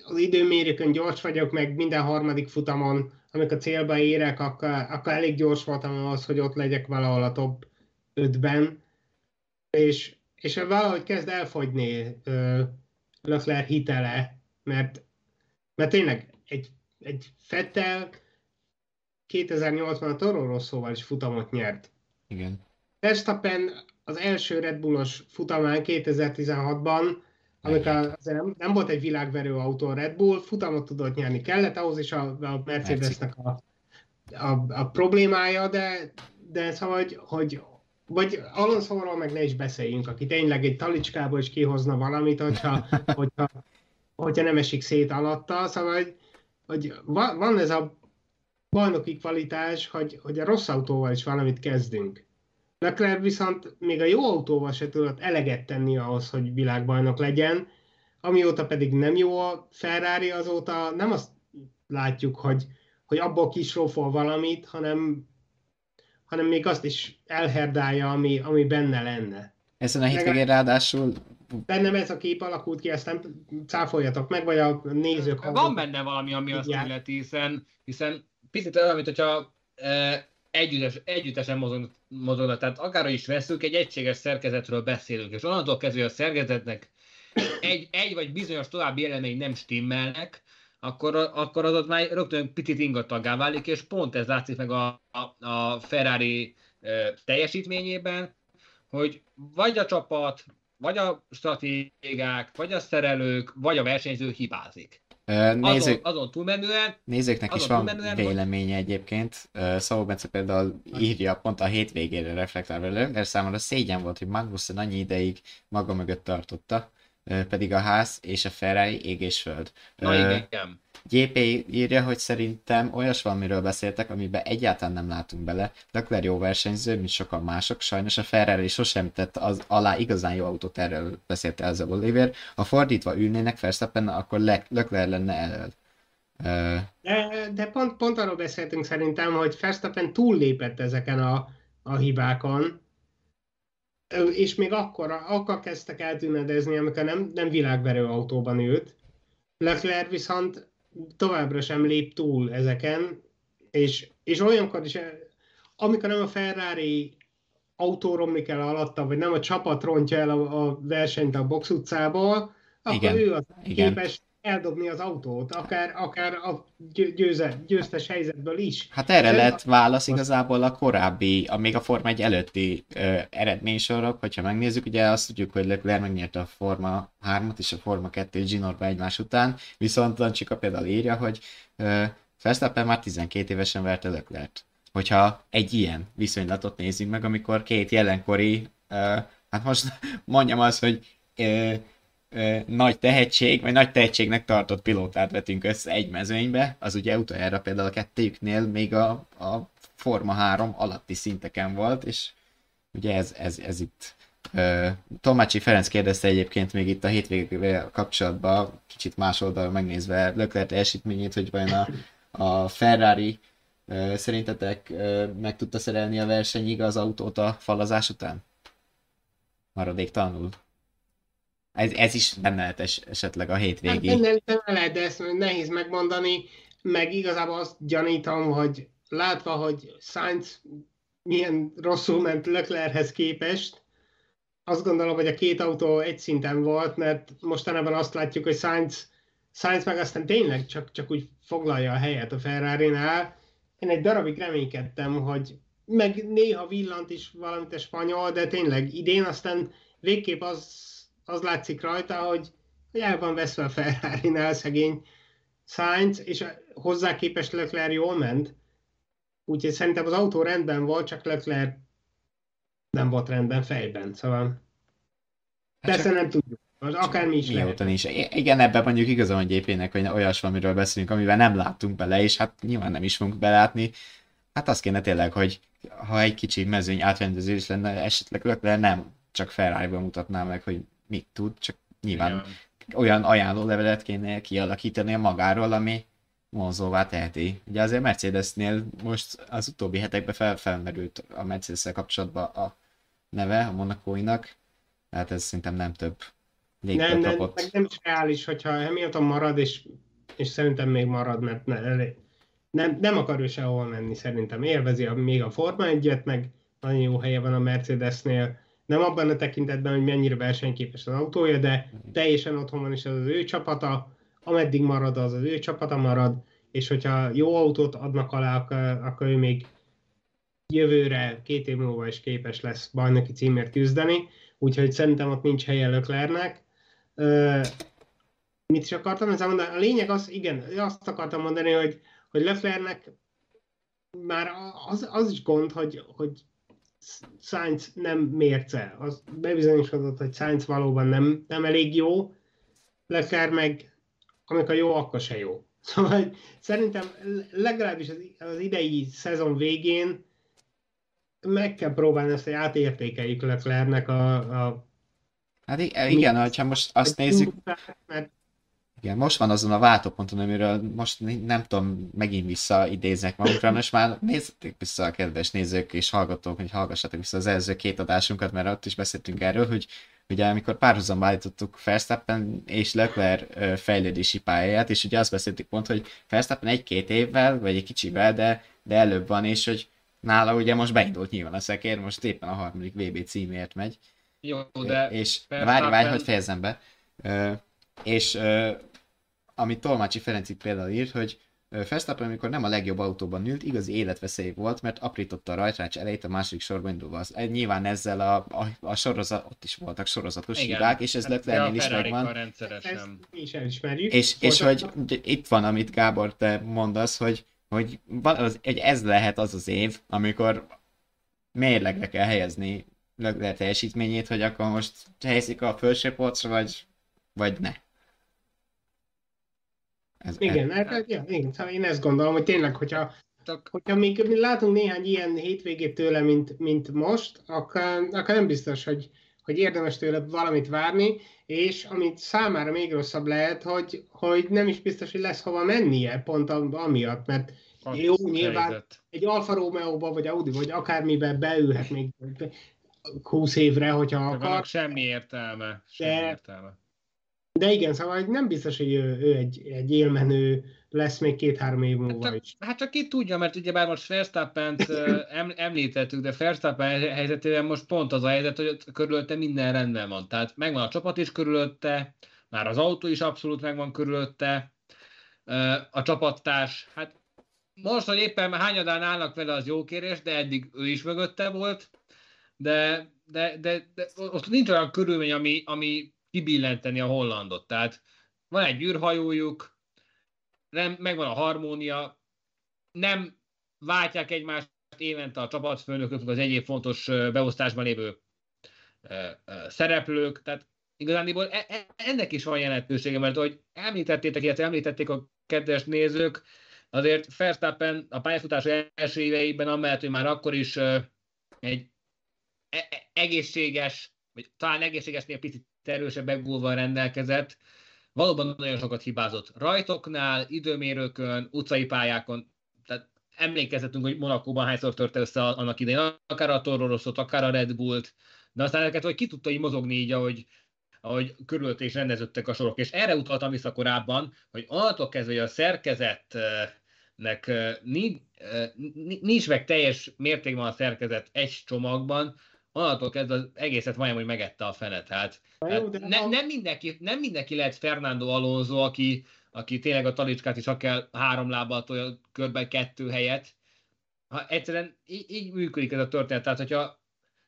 az időmérőkön gyors vagyok, meg minden harmadik futamon, amikor célba érek, akkor, akkor elég gyors voltam ahhoz, hogy ott legyek valahol a top 5-ben, és, és valahogy kezd elfogyni uh, Leclerc hitele, mert, mert tényleg egy, egy Fettel 2008-ban a Toro Rosszóval is futamot nyert. Igen. Verstappen az első Red Bullos futamán 2016-ban amikor azért nem, nem volt egy világverő autó a Red Bull, futamot tudott nyerni kellett, ahhoz is a, a Mercedesnek a, a, a problémája, de, de szóval, hogy, hogy vagy Alonsoról meg ne is beszéljünk, aki tényleg egy talicskából is kihozna valamit, hogyha, hogyha, hogyha nem esik szét alatta, szóval, hogy, hogy van ez a bajnoki kvalitás, hogy, hogy a rossz autóval is valamit kezdünk. Leclerc viszont még a jó autóval se tudott eleget tenni ahhoz, hogy világbajnok legyen, amióta pedig nem jó a Ferrari, azóta nem azt látjuk, hogy, hogy abból kisrófol valamit, hanem, hanem még azt is elherdálja, ami, ami benne lenne. Ezen a hétvégén ráadásul... Bennem ez a kép alakult ki, ezt nem cáfoljatok meg, vagy a nézők... Van benne valami, ami azt illeti, hiszen, hiszen picit olyan, mint hogyha e, együttes, együttesen mozog, mozognak. Tehát akár is veszünk, egy egységes szerkezetről beszélünk, és onnantól kezdve a szerkezetnek egy, egy vagy bizonyos további elemei nem stimmelnek, akkor, akkor az ott már rögtön picit ingataggá válik, és pont ez látszik meg a, a, a Ferrari e, teljesítményében, hogy vagy a csapat, vagy a stratégák, vagy a szerelők, vagy a versenyző hibázik. Nézők, azon, azon túlmenően... Nézőknek azon is van véleménye egyébként. Szabó Bence például írja pont a hétvégére reflektálva, mert számomra szégyen volt, hogy Magnussen annyi ideig maga mögött tartotta, pedig a ház és a Ferrari ég és föld. Na igen. JP írja, hogy szerintem olyas valamiről beszéltek, amiben egyáltalán nem látunk bele. Leclerc jó versenyző, mint sokan mások, sajnos a Ferrari sosem tett az alá igazán jó autót, erről beszélt el Oliver. Ha fordítva ülnének Verstappen, akkor Le- Leclerc lenne elől. Uh... De, de pont, pont arról beszéltünk szerintem, hogy Verstappen túllépett ezeken a, a hibákon, és még akkor, akkor kezdtek eltűnedezni, amikor nem, nem világverő autóban ült. Leclerc viszont továbbra sem lép túl ezeken, és, és olyankor is, amikor nem a Ferrari autó romlik el alatta, vagy nem a csapat rontja el a, a versenyt a box utcából, akkor igen, ő az igen. képes eldobni az autót, akár, akár a győze, győztes helyzetből is. Hát erre lett válasz igazából a korábbi, a még a Forma 1 előtti ö, eredménysorok, hogyha megnézzük, ugye azt tudjuk, hogy Leclerc megnyerte a Forma 3-at és a Forma 2 Ginorba egymás után, viszont Lancsika például írja, hogy ö, Verstappen már 12 évesen verte Leclerc. Hogyha egy ilyen viszonylatot nézzünk meg, amikor két jelenkori, ö, hát most mondjam azt, hogy ö, nagy tehetség, vagy nagy tehetségnek tartott pilótát vetünk össze egy mezőnybe, az ugye utoljára például a kettőjüknél még a, a Forma 3 alatti szinteken volt, és ugye ez, ez, ez itt Tomácsi Ferenc kérdezte egyébként még itt a hétvégével kapcsolatban, kicsit más oldalon megnézve Leclerc teljesítményét, hogy vajon a, a Ferrari szerintetek meg tudta szerelni a versenyig az autót a falazás után? Maradéktalanul? Ez, ez is benne lehet es, esetleg a hétvégi. Hát nem lehet, de ezt nehéz megmondani, meg igazából azt gyanítom, hogy látva, hogy Sainz milyen rosszul ment Leclerchez képest, azt gondolom, hogy a két autó egy szinten volt, mert mostanában azt látjuk, hogy Sainz, Sainz meg aztán tényleg csak, csak úgy foglalja a helyet a Ferrari-nál. Én egy darabig reménykedtem, hogy meg néha villant is valamit a spanyol, de tényleg idén aztán végképp az az látszik rajta, hogy, hogy el van veszve a Ferrari-nál szegény Sainz, és hozzá képest Leclerc jól ment. Úgyhogy szerintem az autó rendben volt, csak Leclerc nem volt rendben fejben, szóval hát persze nem tudjuk. Az akármi is Mióta is. Igen, ebben mondjuk igazán, hogy JP-nek, hogy olyas amiről beszélünk, amivel nem láttunk bele, és hát nyilván nem is fogunk belátni. Hát azt kéne tényleg, hogy ha egy kicsi mezőny átrendezés lenne, esetleg Leclerc nem csak ferrari mutatná meg, hogy mit tud, csak nyilván Igen. olyan ajánlólevelet kéne kialakítani magáról, ami vonzóvá teheti. Ugye azért Mercedesnél most az utóbbi hetekben fel, felmerült a mercedes kapcsolatban a neve a monakóinak, tehát ez szerintem nem több nem, nem, meg nem is reális, hogyha Hamilton marad, és, és szerintem még marad, mert ne, nem, nem akar ő sehol menni szerintem. Élvezi a, még a Forma 1 meg nagyon jó helye van a Mercedesnél. Nem abban a tekintetben, hogy mennyire versenyképes az autója, de teljesen otthon van is az, az ő csapata, ameddig marad, az az ő csapata marad, és hogyha jó autót adnak alá, akkor ő még jövőre, két év múlva is képes lesz bajnoki címért küzdeni, úgyhogy szerintem ott nincs helye Löklernek. Mit is akartam ezzel mondani? A lényeg az, igen, azt akartam mondani, hogy, hogy Löklernek már az, az is gond, hogy, hogy Sainz nem mérce. Az bebizonyosodott, hogy Sainz valóban nem, nem elég jó, Leclerc meg amikor jó, akkor se jó. Szóval szerintem legalábbis az, idei szezon végén meg kell próbálni ezt, hogy átértékeljük Leclercnek a, a Hát igen, ha most azt nézzük, mert igen, most van azon a váltóponton, amiről most nem tudom, megint visszaidézek magunkra, most már nézzétek vissza a kedves nézők és hallgatók, hogy hallgassatok vissza az előző két adásunkat, mert ott is beszéltünk erről, hogy ugye amikor párhuzamba állítottuk Verstappen és Leclerc fejlődési pályáját, és ugye azt beszéltük pont, hogy Verstappen egy-két évvel, vagy egy kicsivel, de, de előbb van, és hogy nála ugye most beindult nyilván a szekér, most éppen a harmadik VB címért megy. Jó, de... És várj, várj, hogy fejezem be. és amit Tolmácsi Ferenc itt például írt, hogy Verstappen, amikor nem a legjobb autóban ült, igazi életveszély volt, mert aprította a rajtrács elejét a második sorban indulva. Az, nyilván ezzel a, a, a sorozat, ott is voltak sorozatos Igen. hibák, és ez hát Leclercnél is megvan. Ezt is elismerjük. És, és hogy itt van, amit Gábor, te mondasz, hogy, hogy, az, hogy ez lehet az az év, amikor mérlegre kell helyezni Leclerc teljesítményét, hogy akkor most helyezik a felső vagy, vagy ne. Ez, igen, ez... Hát, ja, igen, szóval én ezt gondolom, hogy tényleg, hogyha, hogyha még látunk néhány ilyen hétvégét tőle, mint, mint most, akkor, akkor nem biztos, hogy, hogy érdemes tőle valamit várni, és amit számára még rosszabb lehet, hogy, hogy nem is biztos, hogy lesz hova mennie, pont amiatt, mert a jó, nyilván helyzet. egy Alfa Romeo-ba, vagy Audi, vagy akármiben beülhet még 20 évre, hogyha akar. semmi értelme. Semmi de, értelme. De igen, szóval nem biztos, hogy ő, ő egy, egy élmenő lesz még két-három év múlva hát, is. Hát csak ki tudja, mert ugye bár most verstappen említettük, de Verstappen helyzetében most pont az a helyzet, hogy körülötte minden rendben van. Tehát megvan a csapat is körülötte, már az autó is abszolút megvan körülötte, a csapattárs, hát most, hogy éppen hányadán állnak vele, az jó kérés, de eddig ő is mögötte volt, de, de, de, de ott nincs olyan körülmény, ami, ami kibillenteni a hollandot. Tehát van egy űrhajójuk, nem, megvan a harmónia, nem váltják egymást évente a csapatfőnökök, az egyéb fontos beosztásban lévő szereplők, tehát igazániból e, e, ennek is van jelentősége, mert ahogy említettétek, illetve említették a kedves nézők, azért Verstappen a pályafutás első éveiben, amellett, hogy már akkor is egy e, egészséges, vagy talán egészségesnél picit erősebb backbullval rendelkezett, valóban nagyon sokat hibázott rajtoknál, időmérőkön, utcai pályákon, tehát emlékezhetünk, hogy Monakóban hányszor törte össze annak idején, akár a Toro akár a Red Bullt, de aztán ezeket, hogy ki tudta így mozogni így, ahogy, ahogy körülött és rendeződtek a sorok. És erre utaltam vissza korábban, hogy onnantól kezdve, hogy a szerkezetnek nincs meg teljes mértékben a szerkezet egy csomagban, onnantól kezdve az egészet majdnem, hogy megette a fenet. Hát, hát ne, nem, mindenki, nem mindenki lehet Fernando Alonso, aki, aki tényleg a talicskát is akár három lábbal tolja körbe kettő helyet. Ha egyszerűen így, így működik ez a történet. Tehát, hogyha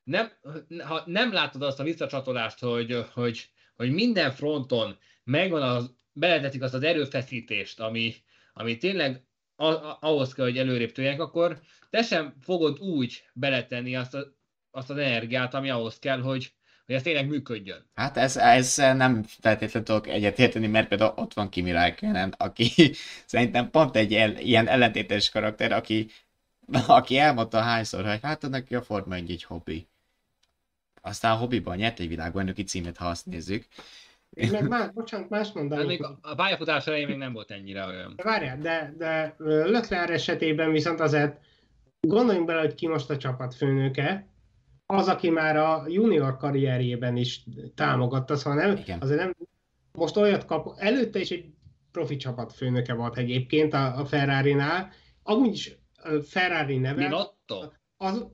nem, ha nem látod azt a visszacsatolást, hogy, hogy, hogy minden fronton megvan az, beletetik azt az erőfeszítést, ami, ami tényleg ahhoz kell, hogy előrébb tolják, akkor te sem fogod úgy beletenni azt a azt az energiát, ami ahhoz kell, hogy, hogy ez tényleg működjön. Hát ez, ez nem feltétlenül tudok egyetérteni, mert például ott van Kimi Räikkönen, aki szerintem pont egy el, ilyen ellentétes karakter, aki aki elmondta hányszor, hogy hát neki a Forma 1 egy hobbi. Aztán a hobbiban nyert egy világbajnoki címet, ha azt nézzük. Én meg más, bocsánat, más Hát mondani. még a- pályafutás elején még nem volt ennyire olyan. Várjál, de, de ö, Leclerc esetében viszont azért gondoljunk bele, hogy ki most a csapatfőnöke, az, aki már a junior karrierjében is támogatta, szóval nem, Igen. azért nem, most olyat kap, előtte is egy profi csapatfőnöke volt egyébként a, a Ferrari-nál, amúgy is Ferrari neve, Binotto? az,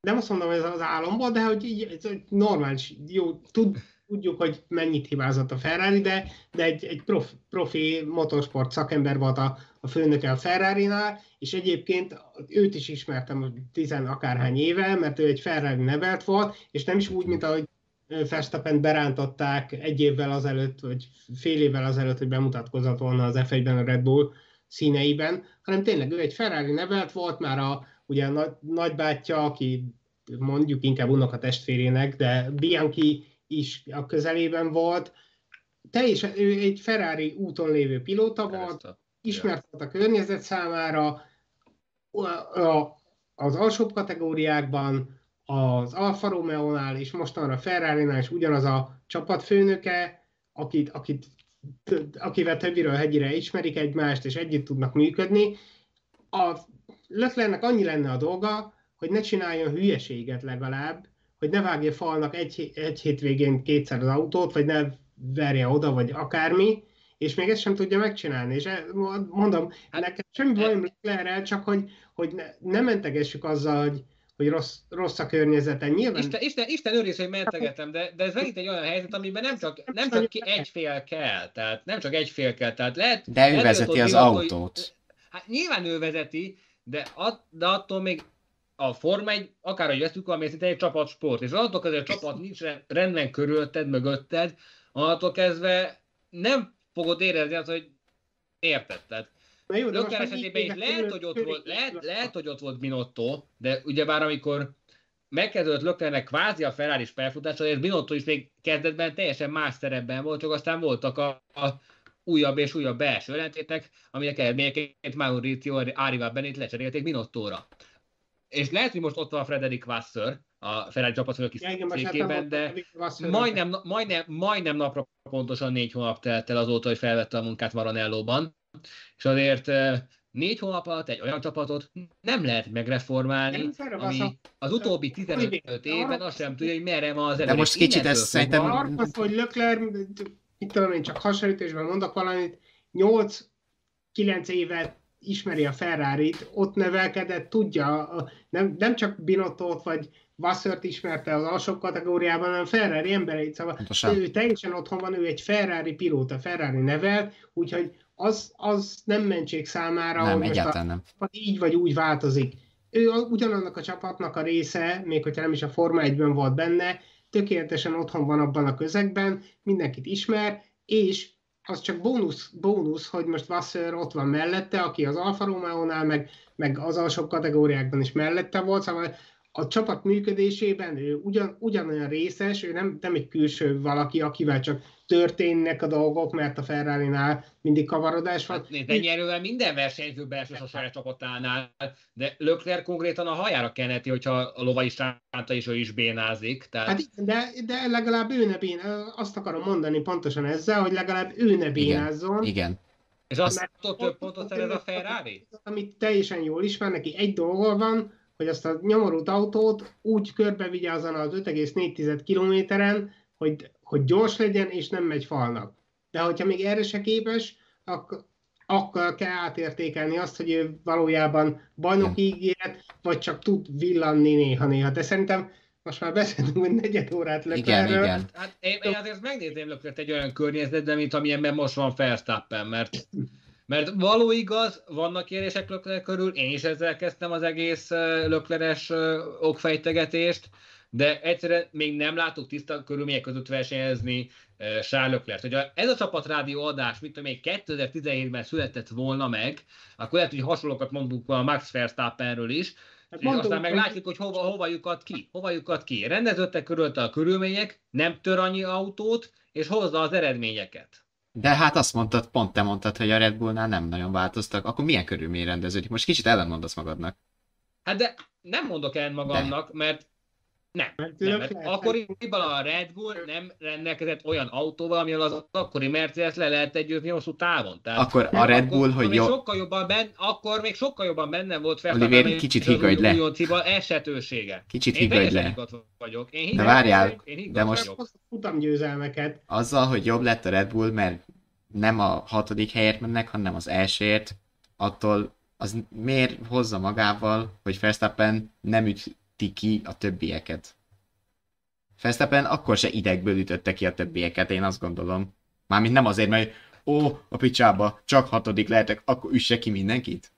nem azt mondom, hogy ez az álomból, de hogy így ez egy normális, jó, tud, tudjuk, hogy mennyit hibázott a Ferrari, de, de egy, egy prof, profi motorsport szakember volt a, a főnöke a Ferrari-nál, és egyébként őt is ismertem tizen akárhány éve, mert ő egy Ferrari nevelt volt, és nem is úgy, mint ahogy Verstappen berántották egy évvel azelőtt, vagy fél évvel azelőtt, hogy bemutatkozott volna az F1-ben a Red Bull színeiben, hanem tényleg ő egy Ferrari nevelt volt, már a, ugye a nagy, nagybátyja, aki mondjuk inkább unoka testvérének, de Bianchi is a közelében volt. Teljesen, ő egy Ferrari úton lévő pilóta volt, ismert volt a környezet számára, a- az alsóbb kategóriákban, az Alfa Romeo-nál és mostanra a Ferrari-nál is ugyanaz a csapatfőnöke, akit, akit, akivel többiről hegyire ismerik egymást, és együtt tudnak működni. A Leclercnek annyi lenne a dolga, hogy ne csináljon hülyeséget legalább, hogy ne vágja falnak egy, egy hétvégén kétszer az autót, vagy ne verje oda, vagy akármi, és még ezt sem tudja megcsinálni. És e- mondom, Hát- nekem semmi bajom Leclerrel, csak hogy, hogy ne, ne mentegessük azzal, hogy, hogy rossz, rossz a környezete. Nyilván Isten, Isten, Isten őriz, hogy mentegetem, de, de ez megint egy olyan helyzet, amiben nem csak, nem csak ki egy fél kell, tehát nem csak egy fél kell, tehát lehet... De ő vezeti az Binotto- hogy- autót. Hát nyilván ő vezeti, de, at, de attól még a Forma egy, akár hogy veszük, ami szinte egy csapatsport, és attól kezdve a csapat nincs re- rendben körülötted, mögötted, attól kezdve nem fogod érezni azt, hogy érted, tehát Na jó, de esetében is lehet, hogy ott volt, lehet, lehet, hogy ott volt Binotto, de ugyebár amikor megkezdődött Löklernek kvázi a Ferrari felfutása, és Binotto is még kezdetben teljesen más szerepben volt, csak aztán voltak a, a újabb és újabb belső ellentétek, aminek eredményeként Maurizio Arriva Benit lecserélték Binottóra. És lehet, hogy most ott van Frederik Wasser, a Ferrari igen, most hát székében, de majdnem, majdnem, majdnem napra pontosan négy hónap telt el azóta, hogy felvette a munkát Maranellóban, és azért négy hónap alatt egy olyan csapatot nem lehet megreformálni, Nem, ami az utóbbi 15 évben azt sem tudja, hogy merre van az elő. most És kicsit ez szerintem- Arra hogy Lökler, mit tudom én, csak hasonlításban mondok valamit, 8-9 évet ismeri a Ferrari-t, ott nevelkedett, tudja, nem, nem csak Binottót vagy Vassert ismerte az alsóbb kategóriában, hanem Ferrari embereit, szóval Pontosan. ő teljesen otthon van, ő egy Ferrari pilóta, Ferrari nevel, úgyhogy az, az nem mentség számára, Nem, hogy most a, nem. így vagy úgy változik. Ő a- ugyanannak a csapatnak a része, még hogyha nem is a Forma 1-ben volt benne, tökéletesen otthon van abban a közegben, mindenkit ismer, és az csak bónusz, bónusz hogy most Vasseur ott van mellette, aki az Alfa Romeo-nál, meg, meg az alsóbb kategóriákban is mellette volt, szóval a csapat működésében ő ugyan, ugyanolyan részes, ő nem, nem egy külső valaki, akivel csak történnek a dolgok, mert a Ferrari-nál mindig kavarodás van. Hát nézd, ennyi erővel minden versenyző belső a saját csapatánál, de Lökler konkrétan a hajára keneti, hogyha a lovai sánta is ő is bénázik. Tehát... Hát igen, de, de legalább ő ne bén, azt akarom mondani pontosan ezzel, hogy legalább ő ne bénázzon, Igen. és azt mert- attól több pontot szerez a Ferrari? amit teljesen jól ismer, neki egy dolga van, hogy azt a nyomorult autót úgy körbevigye azon az 5,4 kilométeren, hogy, hogy gyors legyen, és nem megy falnak. De hogyha még erre se képes, akkor, akkor kell átértékelni azt, hogy ő valójában bajnoki ígéret, vagy csak tud villanni néha-néha. De szerintem most már beszéltünk, hogy negyed órát Igen, Leclercről. igen. Hát én, én azért megnézném Löklert egy olyan környezetben, mint amilyenben most van Verstappen, mert mert való igaz, vannak kérések Lökler körül, én is ezzel kezdtem az egész Lökleres okfejtegetést, de egyszerűen még nem látok tiszta körülmények között versenyezni Charles Leclerc. Hogyha ez a csapatrádió adás, mit tudom én, 2017-ben született volna meg, akkor lehet, hogy hasonlókat mondunk a Max Verstappenről is, Hát és mondtuk, aztán meg hogy- látjuk, hogy hova, hova lyukat ki. Hova lyukat ki. Rendeződtek körülte a körülmények, nem tör annyi autót, és hozza az eredményeket. De hát azt mondtad, pont te mondtad, hogy a Red Bullnál nem nagyon változtak. Akkor milyen körülmény rendeződik? Most kicsit ellenmondasz magadnak. Hát de nem mondok el magamnak, mert nem, Mert nem, mert akkoriban a Red Bull nem rendelkezett olyan autóval, amivel az akkori Mercedes le lehet egyőzni hosszú távon. Tehát Akkor a Red Bull, akkor hogy még jó... sokkal jobban ben, akkor még sokkal jobban benne volt Oliver, Verstappen kicsit higgadj le. Újoncival esetősége. Kicsit higgadj le. vagyok. Én De higgadt várjál, vagyok, én higgadt de most- vagyok. futamgyőzelmeket. Azzal, hogy jobb lett a Red Bull, mert nem a hatodik helyért mennek, hanem az elsőért, attól az miért hozza magával, hogy Verstappen nem üti ki a többieket? Verstappen akkor se idegből ütötte ki a többieket, én azt gondolom. Mármint nem azért, mert ó, a picsába, csak hatodik lehetek, akkor üsse ki mindenkit?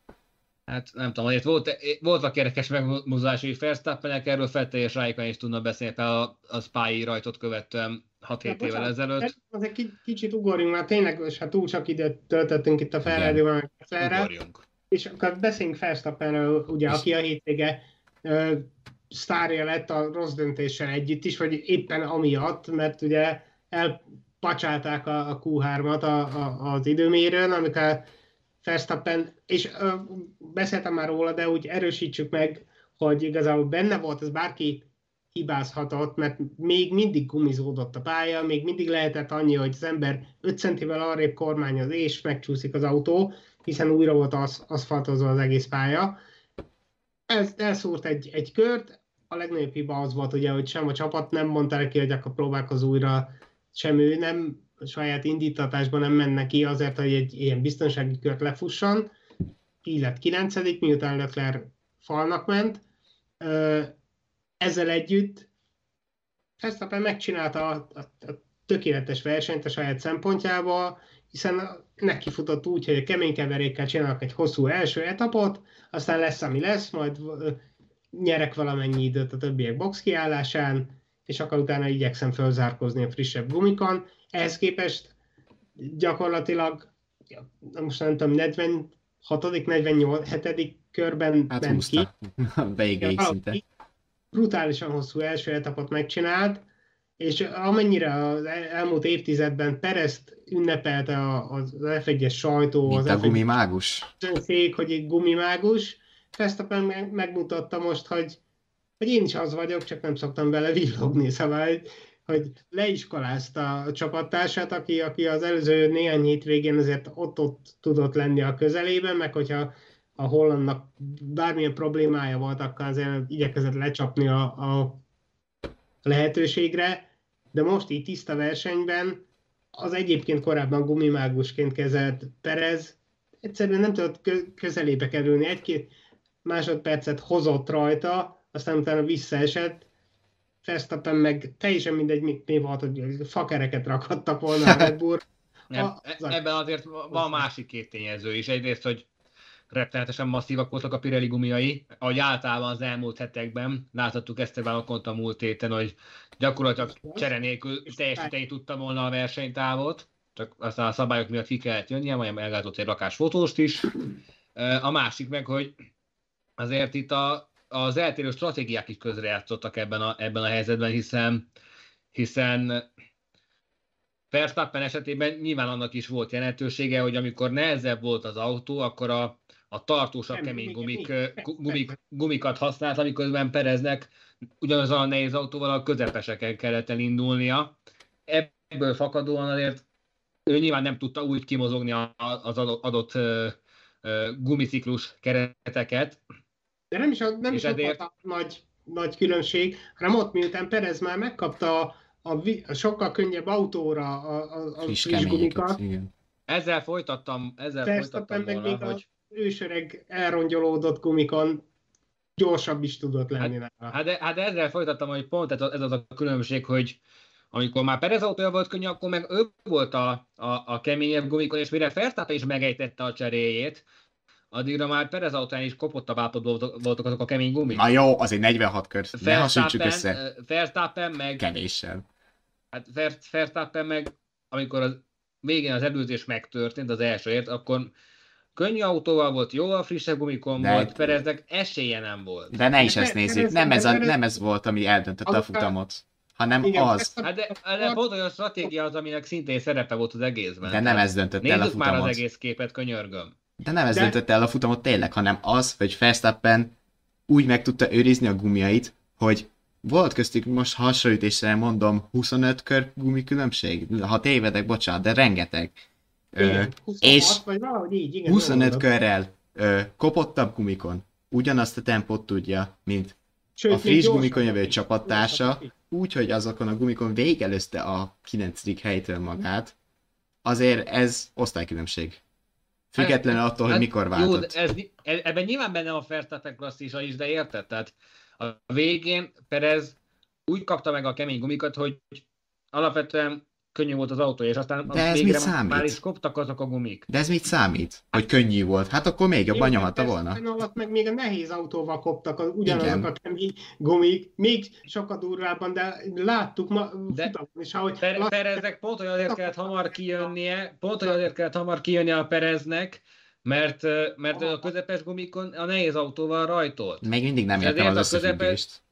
Hát nem tudom, azért volt, voltak érdekes megmozdulásai Verstappenek, erről Fettel és is tudna beszélni fel a, a Spy rajtot követően 6-7 De évvel bocsánat, ezelőtt. Azért ki- kicsit ugorjunk, mert tényleg, és hát túl csak időt töltöttünk itt a Ferrari-val, meg a Ferrari, Ugorjunk. és akkor beszéljünk Verstappenről, ugye, aki a hétvége sztárja lett a rossz döntéssel együtt is, vagy éppen amiatt, mert ugye elpacsálták a, a Q3-at a, a, az időmérőn, amikor Verstappen, és ö, beszéltem már róla, de úgy erősítsük meg, hogy igazából benne volt, ez bárki hibázhatott, mert még mindig gumizódott a pálya, még mindig lehetett annyi, hogy az ember 5 centivel arrébb kormányoz, és megcsúszik az autó, hiszen újra volt az, aszfaltozva az egész pálya. Ez elszúrt egy, egy kört, a legnagyobb hiba az volt, ugye, hogy sem a csapat nem mondta neki, hogy akkor próbálkoz újra, sem ő nem saját indítatásban nem menne ki azért, hogy egy ilyen biztonsági kört lefusson. Így lett 9 miután Leclerc falnak ment. Ezzel együtt Verstappen megcsinálta a, a, a tökéletes versenyt a saját szempontjából, hiszen neki futott úgy, hogy a kemény keverékkel csinálnak egy hosszú első etapot, aztán lesz, ami lesz, majd nyerek valamennyi időt a többiek box kiállásán, és akkor utána igyekszem fölzárkózni a frissebb gumikon. Ehhez képest gyakorlatilag, most nem tudom, 46 47 körben Hát ment ki. Végéig szinte. Brutálisan hosszú első etapot megcsinált, és amennyire az el- elmúlt évtizedben Perezt ünnepelte az F1-es sajtó, Mint az a F1 gumimágus. szék, hogy egy gumimágus, meg- megmutatta most, hogy, hogy én is az vagyok, csak nem szoktam bele villogni, szóval, hogy, hogy leiskolázta a csapattársát, aki, aki az előző néhány hétvégén azért ott-ott tudott lenni a közelében, meg hogyha a hollandnak bármilyen problémája volt, akkor azért igyekezett lecsapni a, a lehetőségre, de most így tiszta versenyben az egyébként korábban gumimágusként kezelt Perez egyszerűen nem tudott kö- közelébe kerülni. Egy-két másodpercet hozott rajta, aztán utána visszaesett. Verstappen meg teljesen mindegy, mi, mi volt, hogy fakereket rakhattak volna a Red Bull. Nem, A- ebben azért van másik két tényező is. Egyrészt, hogy rettenetesen masszívak voltak a Pirelli gumiai, ahogy általában az elmúlt hetekben, láthattuk Esteban Okont a múlt héten, hogy gyakorlatilag csere nélkül teljesíteni tudta volna a versenytávot, csak aztán a szabályok miatt ki kellett jönnie, majd elgátott egy rakás fotóst is. A másik meg, hogy azért itt a, az eltérő stratégiák is közrejátszottak ebben a, ebben a helyzetben, hiszen, hiszen Verstappen esetében nyilván annak is volt jelentősége, hogy amikor nehezebb volt az autó, akkor a, a tartósabb kemény gumik, gumik, gumikat használt, amiközben Pereznek ugyanazon a nehéz autóval a közepeseken kellett elindulnia. Ebből fakadóan azért ő nyilván nem tudta úgy kimozogni a- az adott, gumiciklus kereteket, De nem is, a, nem is ott ezért- volt a nagy, nagy különbség, hanem ott miután Perez már megkapta a, a, vi- a sokkal könnyebb autóra a, a, a Friss gumikat. Igen. Ezzel folytattam, ezzel folytattam meg volna, még a hogy ősöreg elrongyolódott gumikon gyorsabb is tudott lenni nála. Hát de, hát de ezzel folytattam, hogy pont ez, az- ez az a különbség, hogy amikor már Perez autója volt könnyű, akkor meg ő volt a, a, a keményebb gumikon, és mire Verstappen is megejtette a cseréjét, addigra már Perez autóján is kopottabb állapotban voltak, voltak azok a kemény gumik. Na jó, azért 46 kör. Ne hasonlítsuk össze. Verstappen, meg, Kevéssel. hát Ver- Verstappen meg, amikor az végén az előzés megtörtént, az elsőért, akkor könnyű autóval volt, jóval frissebb gumikon De- volt, Pereznek esélye nem volt. De ne is De ezt nézzük. Nem ez, a, nem ez volt, ami eldöntötte a futamot. hanem Igen, az. Hát de, de pont olyan stratégia az, aminek szintén szerepe volt az egészben. De nem ez döntött el a Nézzük már az futamot. egész képet, könyörgöm. De nem ez De- döntötte el a futamot tényleg, hanem az, hogy Verstappen úgy meg tudta őrizni a gumiait, hogy volt köztük most hasonlítésre mondom 25 kör gumi különbség, ha tévedek, bocsánat, de rengeteg. Ö, Igen, 26, és vagy valahogy így, igen. 25 jól mondod. körrel ö, kopottabb gumikon ugyanazt a tempót tudja, mint Sőt, a friss gumikon jövő csapattársa, Gyorsabb is. úgy, hogy azokon a gumikon végelőzte a 9. helytől magát, azért ez osztálykülönbség. Függetlenül attól, hogy mikor Jó, váltott. de ez, ez, ebben nyilván benne a Verstappen klasszisa is, de érted? Tehát a végén Perez úgy kapta meg a kemény gumikat, hogy alapvetően könnyű volt az autó, és aztán De ez mit számít? már is koptak azok a gumik. De ez mit számít? Hogy könnyű volt? Hát akkor még jobban Jó, nyomhatta de volna. Alatt meg még a nehéz autóval koptak az, ugyanazok Igen. a kemény gumik, még sokkal durvábban, de láttuk ma De- futamon is, ahogy Per, lass- Pereznek pont hogy azért kellett hamar kijönnie, pont hogy azért kellett hamar kijönnie a Pereznek, mert, mert a közepes gumikon a nehéz autóval rajtolt. Még mindig nem Ezért értem az a közepes- összefüggést.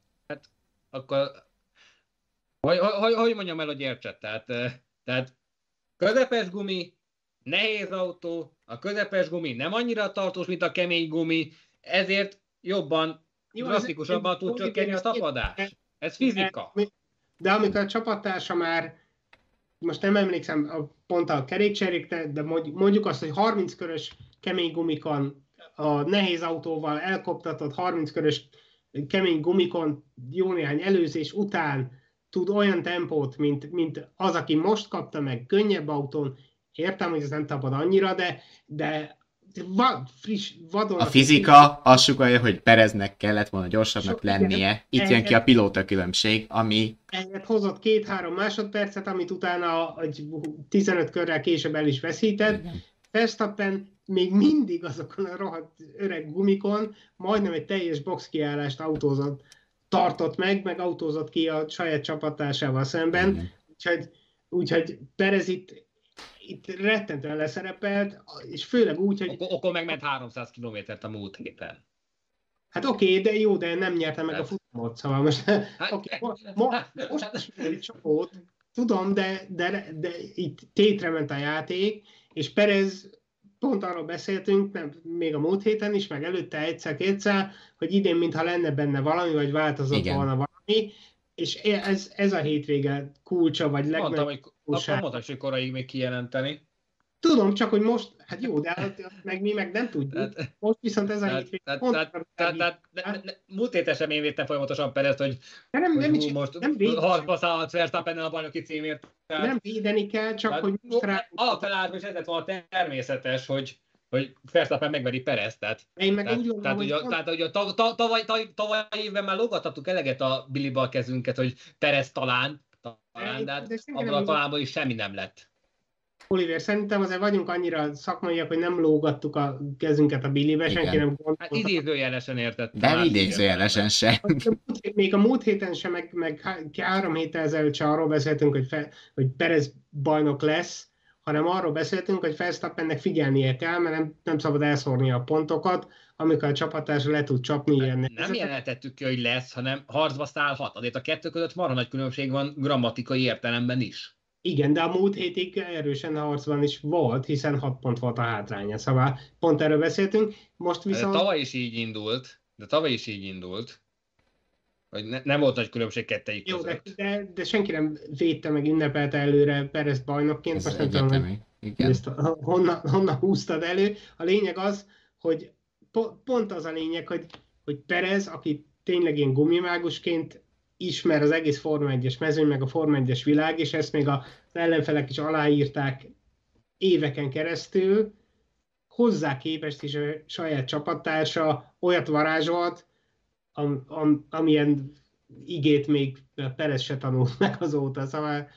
Akkor, hogy, hogy, hogy mondjam el, hogy értsed? Tehát, eh, tehát közepes gumi, nehéz autó, a közepes gumi nem annyira tartós, mint a kemény gumi, ezért jobban, Jó, drasztikusabban tud csökkenni a tapadás. Ez fizika. De amikor a csapattársa már, most nem emlékszem a, pont a kerékcserékre, de mondj- mondjuk azt, hogy 30 körös kemény gumikon, a nehéz autóval elkoptatott 30 körös kemény gumikon jó néhány előzés után tud olyan tempót, mint, mint az, aki most kapta meg könnyebb autón, értem, hogy ez nem tapad annyira, de, de va, friss, vadon... A fizika azt sugalja, hogy Pereznek kellett volna gyorsabbnak So- igen. lennie. Itt jön ki a pilóta különbség, ami Ehhez hozott két-három másodpercet, amit utána egy 15 körrel később el is veszített. Verstappen még mindig azokon a rohadt öreg gumikon majdnem egy teljes box kiállást autózott, tartott meg, meg autózott ki a saját csapattársával szemben. Úgyhogy, úgyhogy Perez itt, itt rettentően leszerepelt, és főleg úgy, hogy Akkor, akkor megment 300 kilométert a múlt héten. hát oké, okay, de jó, de nem nyerte meg a Hát. futamot, szóval most Hát, mo- mo- most is egy csapót, tudom, de, de, de itt tétre ment a játék, és Perez, pont arról beszéltünk, nem, még a múlt héten is, meg előtte egyszer-kétszer, hogy idén mintha lenne benne valami, vagy változott Igen. volna valami, és ez, ez a hétvége kulcsa, vagy Mondtam, legnagyobb hogy akkor kulcsa. mondtam, hogy koráig még kijelenteni. Tudom, csak hogy most, hát jó, de ott meg mi meg nem tudjuk. Tehát, Most viszont ez a tehát, hétvége tehát, pont tehát, tehát, segít. tehát ne, ne, múlt héten sem én védtem folyamatosan Perezt, hogy, de nem, hogy nem, hú, most nem, harcba szállhat Verstappen a bajnoki címért. Tehát, nem védeni kell, csak tehát, hogy most rá... alapfelállásban is ez lett volna természetes, hogy, hogy Verstappen megveri Perezt. Tehát, Én meg tehát, úgy gondolom, tehát, hogy pont- tehát ugye tav, tav, tavaly, tavaly, tavaly évben már lógattattuk eleget a Billyba a kezünket, hogy Perez talán, talán, de, hát De senki abban a talánból is semmi nem lett. Oliver, szerintem azért vagyunk annyira szakmaiak, hogy nem lógattuk a kezünket a Billybe, Igen. senki nem Hát gondolta. idézőjelesen értett. de idézőjelesen se. Még a múlt héten sem, meg, meg há- három héttel ezelőtt sem arról beszéltünk, hogy, fe, hogy Perez bajnok lesz, hanem arról beszéltünk, hogy Verstappennek figyelnie kell, mert nem, nem szabad elszórni a pontokat, amikor a csapatás le tud csapni ilyen Nem nehézeket. jelentettük ki, hogy lesz, hanem harcba szállhat. Azért a kettő között marha nagy különbség van grammatikai értelemben is. Igen, de a múlt hétig erősen harcban is volt, hiszen 6 pont volt a hátránya. Szóval pont erről beszéltünk. Most De viszont... tavaly is így indult, de tavaly is így indult, hogy ne, nem volt nagy különbség kettejük Jó, de, között. de, de senki nem védte meg ünnepelte előre Perez bajnokként. Ez Most nem tudom, hogy. Igen. ezt honnan, honnan húztad elő. A lényeg az, hogy po, pont az a lényeg, hogy, hogy Perez, aki tényleg ilyen gumimágusként ismer az egész Forma 1-es mezőny, meg a Forma 1-es világ, és ezt még az ellenfelek is aláírták éveken keresztül, hozzá képest is a saját csapattársa olyat varázsolt, am, am, amilyen igét még Perez se tanult meg azóta. Szóval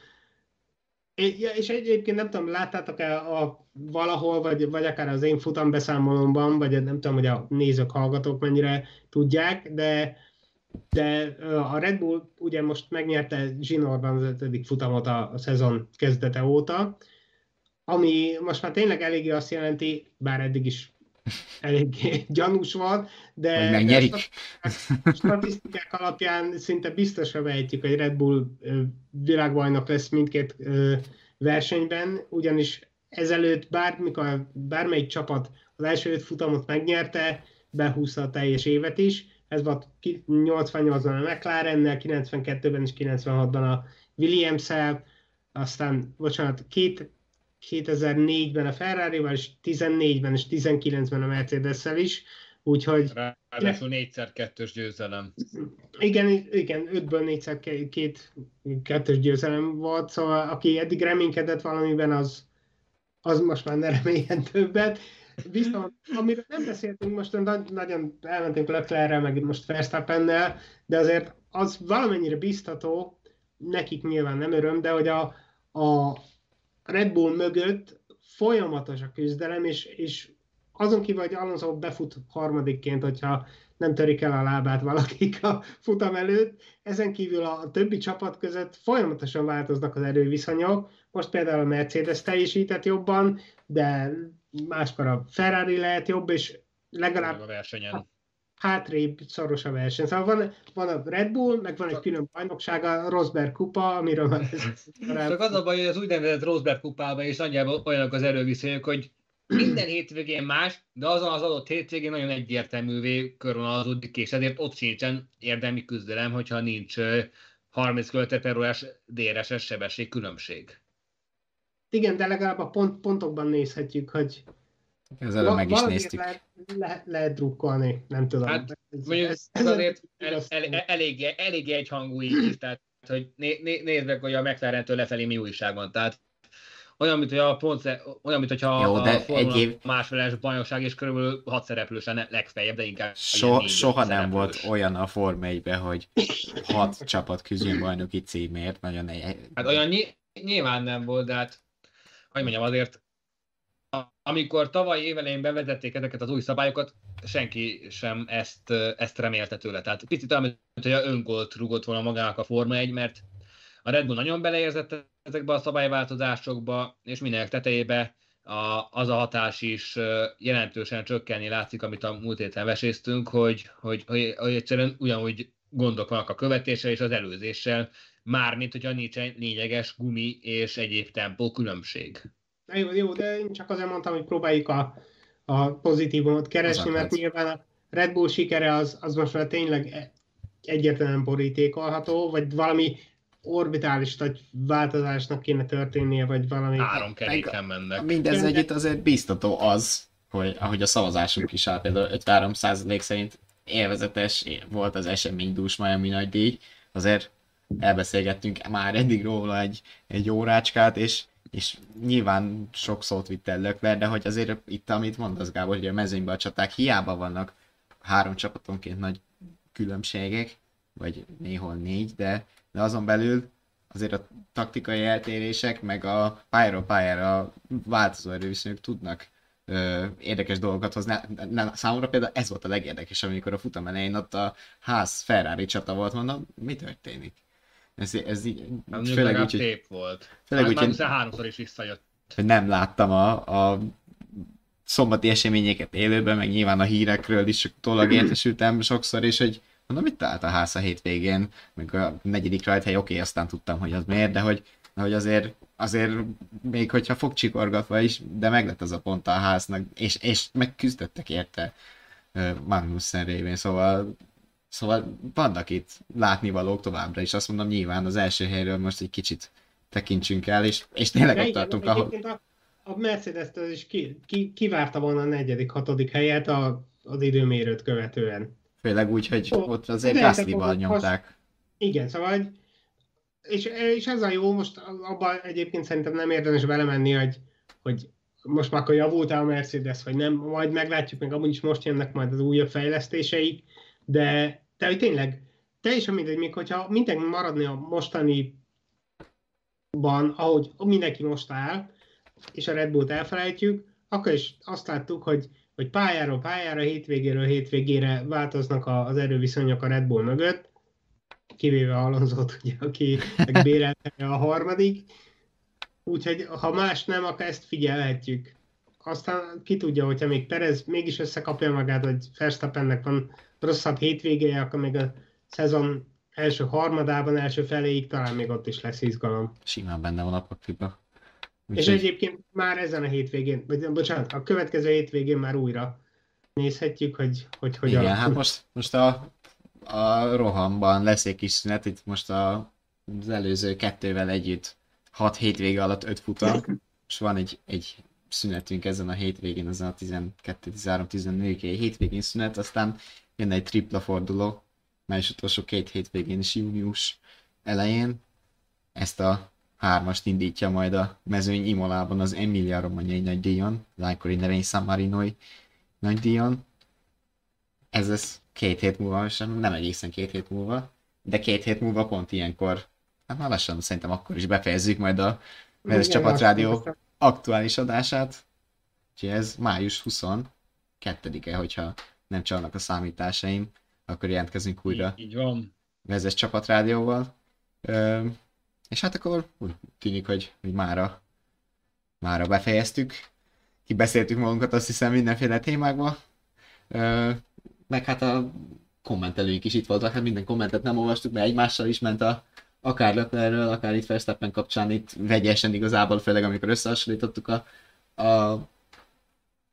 és egyébként nem tudom, láttátok-e a, valahol, vagy, vagy akár az én futambeszámolomban, vagy nem tudom, hogy a nézők, hallgatók mennyire tudják, de, de a Red Bull ugye most megnyerte Zsinorban az ötödik futamot a, a szezon kezdete óta, ami most már tényleg eléggé azt jelenti, bár eddig is eléggé gyanús van, de, Hogy megnyerik. de statisztikák alapján szinte biztosra vehetjük, hogy Red Bull világbajnok lesz mindkét versenyben, ugyanis ezelőtt bármikor, bármelyik csapat az első öt futamot megnyerte, behúzta a teljes évet is. Ez volt 88-ban a McLarennel, 92-ben és 96-ban a Williams-el, aztán, bocsánat, két, 2004-ben a Ferrari-val, és 14-ben és 19-ben a Mercedes-szel is, úgyhogy... Ráadásul négyszer kettős győzelem. Igen, igen, ötből négyszer két kettős győzelem volt, szóval aki eddig reménykedett valamiben, az, az most már ne reméljen többet. Viszont, amiről nem beszéltünk most, nagyon elmentünk Leclerre, meg most Verstappennel, de azért az valamennyire biztató, nekik nyilván nem öröm, de hogy a, a Red Bull mögött folyamatos a küzdelem, és, és azon kívül, hogy Alonso befut harmadikként, hogyha nem törik el a lábát valakik a futam előtt, ezen kívül a többi csapat között folyamatosan változnak az erőviszonyok. Most például a Mercedes teljesített jobban, de máskor a Ferrari lehet jobb, és legalább a versenyen. hátrébb szoros a verseny. Szóval van, van a Red Bull, meg van egy külön bajnokság, a Rosberg kupa, amiről már Csak az a baj, hogy az úgynevezett Rosberg kupában is nagyjából olyanok az erőviszonyok, hogy minden hétvégén más, de azon az adott hétvégén nagyon egyértelművé körvonalazódik, és ezért ott sincsen érdemi küzdelem, hogyha nincs 30 km per órás DRS-es sebesség különbség. Igen, de legalább a pont, pontokban nézhetjük, hogy ez előbb meg is néztük. Lehet, lehet, lehet drukkolni, nem tudom. Hát, ez, mondjuk ez, ez azért el, el, el, elég, elég egyhangú így, tehát hogy né, né, nézd meg, hogy a McLaren-től lefelé mi újság van. Tehát olyan, mint hogy a pont, olyan, mint hogyha Jó, de a Formula egy év... másfeles bajnokság és körülbelül hat szereplős lenne legfeljebb, de inkább so, soha nem volt olyan a Form 1 hogy hat csapat küzdjön bajnoki címért, nagyon Hát olyan ny- nyilván nem volt, de hát hogy mondjam, azért amikor tavaly évelején bevezették ezeket az új szabályokat, senki sem ezt, ezt remélte tőle. Tehát picit olyan, mint hogy a öngolt rugott volna magának a Forma 1, mert a Red Bull nagyon beleérzett ezekbe a szabályváltozásokba, és minek tetejébe a, az a hatás is jelentősen csökkenni látszik, amit a múlt héten veséztünk, hogy, hogy, hogy, hogy egyszerűen ugyanúgy gondok vannak a követéssel és az előzéssel, mármint, hogyha nincs lényeges gumi és egyéb tempó különbség. Na jó, jó, de én csak azért mondtam, hogy próbáljuk a, a pozitívumot keresni, mert nyilván a Red Bull sikere az, az most már tényleg egyetlen borítékolható, vagy valami orbitális nagy változásnak kéne történnie, vagy valami... Három keréken mennek. Mindez együtt azért biztató az, hogy ahogy a szavazásunk is áll, például 53 szerint élvezetes volt az eseménydús Miami nagy díj, azért elbeszélgettünk már eddig róla egy, egy órácskát, és és nyilván sok szót vitt el Lökler, de hogy azért itt, amit mondasz Gábor, hogy a mezőnyben a csaták hiába vannak három csapatonként nagy különbségek, vagy néhol négy, de, de azon belül azért a taktikai eltérések, meg a pályáról pályára változó erőviszonyok tudnak ö, érdekes dolgokat hozni. Számomra például ez volt a legérdekes, amikor a futam elején ott a ház Ferrari csata volt, mondom, mi történik? Ez, ez így, nem, főleg úgy, hogy, volt. Főleg hát, úgy, háromszor is visszajött. Hogy nem láttam a, a szombati eseményeket élőben, meg nyilván a hírekről is tollag értesültem sokszor, és hogy mondom, mit talált a ház a hétvégén, meg a negyedik rajthely, oké, okay, aztán tudtam, hogy az miért, de hogy, hogy azért, azért még hogyha fogcsikorgatva is, de meglett az a pont a háznak, és, és megküzdöttek érte Magnussen révén, szóval Szóval vannak itt látnivalók továbbra is. Azt mondom, nyilván az első helyről most egy kicsit tekintsünk el, és, és tényleg ott tartunk, ahol... A, a mercedes is ki, ki, kivárta volna a negyedik, hatodik helyet a, az időmérőt követően. Főleg úgy, hogy oh, ott azért Gasly-val nyomták. Most, igen, szóval és, és ez a jó, most abban egyébként szerintem nem érdemes belemenni, hogy, hogy most már akkor javult a Mercedes, vagy nem, majd meglátjuk, meg amúgy is most jönnek majd az újabb fejlesztéseik, de, hogy tényleg teljesen mindegy, még hogyha mindenki maradni a mostani van, ahogy mindenki most áll, és a Red Bullt elfelejtjük, akkor is azt láttuk, hogy, hogy pályáról pályára, hétvégéről hétvégére változnak az erőviszonyok a Red Bull mögött, kivéve Alonzót, ugye, aki bérelte a harmadik. Úgyhogy ha más nem, akkor ezt figyelhetjük aztán ki tudja, hogyha még Perez mégis összekapja magát, hogy Verstappennek van rosszabb hétvégéje, akkor még a szezon első harmadában, első feléig talán még ott is lesz izgalom. Simán benne van a pakliba. És egyébként már ezen a hétvégén, vagy bocsánat, a következő hétvégén már újra nézhetjük, hogy hogy, hogy Igen, a... hát most, most a, a rohamban lesz egy kis szünet, itt most a, az előző kettővel együtt 6 hétvége alatt 5 futam, és van egy, egy szünetünk ezen a hétvégén, ezen a 12, 13, 14 hétvégén szünet, aztán jön egy tripla forduló, május utolsó két hétvégén is június elején. Ezt a hármast indítja majd a mezőny Imolában az Emilia Romagnai nagy díjon, Lájkori Nevény San Marinoi nagy díjon. Ez lesz két hét múlva, és nem egészen két hét múlva, de két hét múlva pont ilyenkor, hát már lassan szerintem akkor is befejezzük majd a Vezes Csapat Rádió aktuális adását. Úgyhogy ez május 22-e, hogyha nem csalnak a számításaim, akkor jelentkezünk újra. Így, így van. Vezes csapatrádióval. Ö, és hát akkor úgy tűnik, hogy, hogy mára, mára befejeztük. Kibeszéltük magunkat azt hiszem mindenféle témákba. Ö, meg hát a kommentelőink is itt voltak, hát minden kommentet nem olvastuk, mert egymással is ment a, akár Leclerről, akár itt Verstappen kapcsán itt vegyesen igazából, főleg amikor összehasonlítottuk a, a,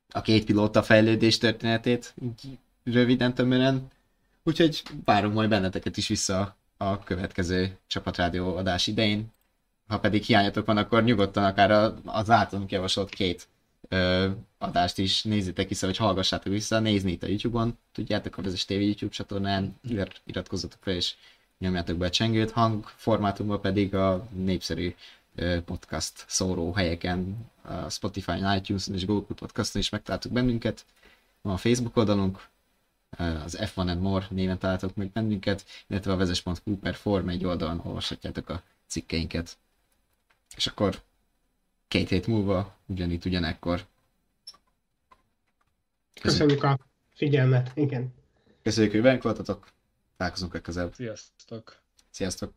a két pilóta fejlődés történetét, így röviden, tömören. Úgyhogy várunk majd benneteket is vissza a következő csapatrádió adás idején. Ha pedig hiányatok van, akkor nyugodtan akár az általunk javasolt két ö, adást is nézzétek vissza, vagy hallgassátok vissza, nézni itt a YouTube-on, tudjátok, a TV YouTube csatornán, ir- iratkozzatok fel, és nyomjátok be a csengőt, hangformátumban pedig a népszerű ö, podcast szóró helyeken, a Spotify, iTunes-on és Google Podcast-on is megtaláltuk bennünket. Van a Facebook oldalunk, az F1 and More néven találtok meg bennünket, illetve a vezes.hu per Form egy oldalon olvashatjátok a cikkeinket. És akkor két hét múlva, ugyanitt, ugyanekkor. Köszönjük a figyelmet, igen. Köszönjük, hogy velünk voltatok. Találkozunk legközelebb. Sziasztok! Sziasztok!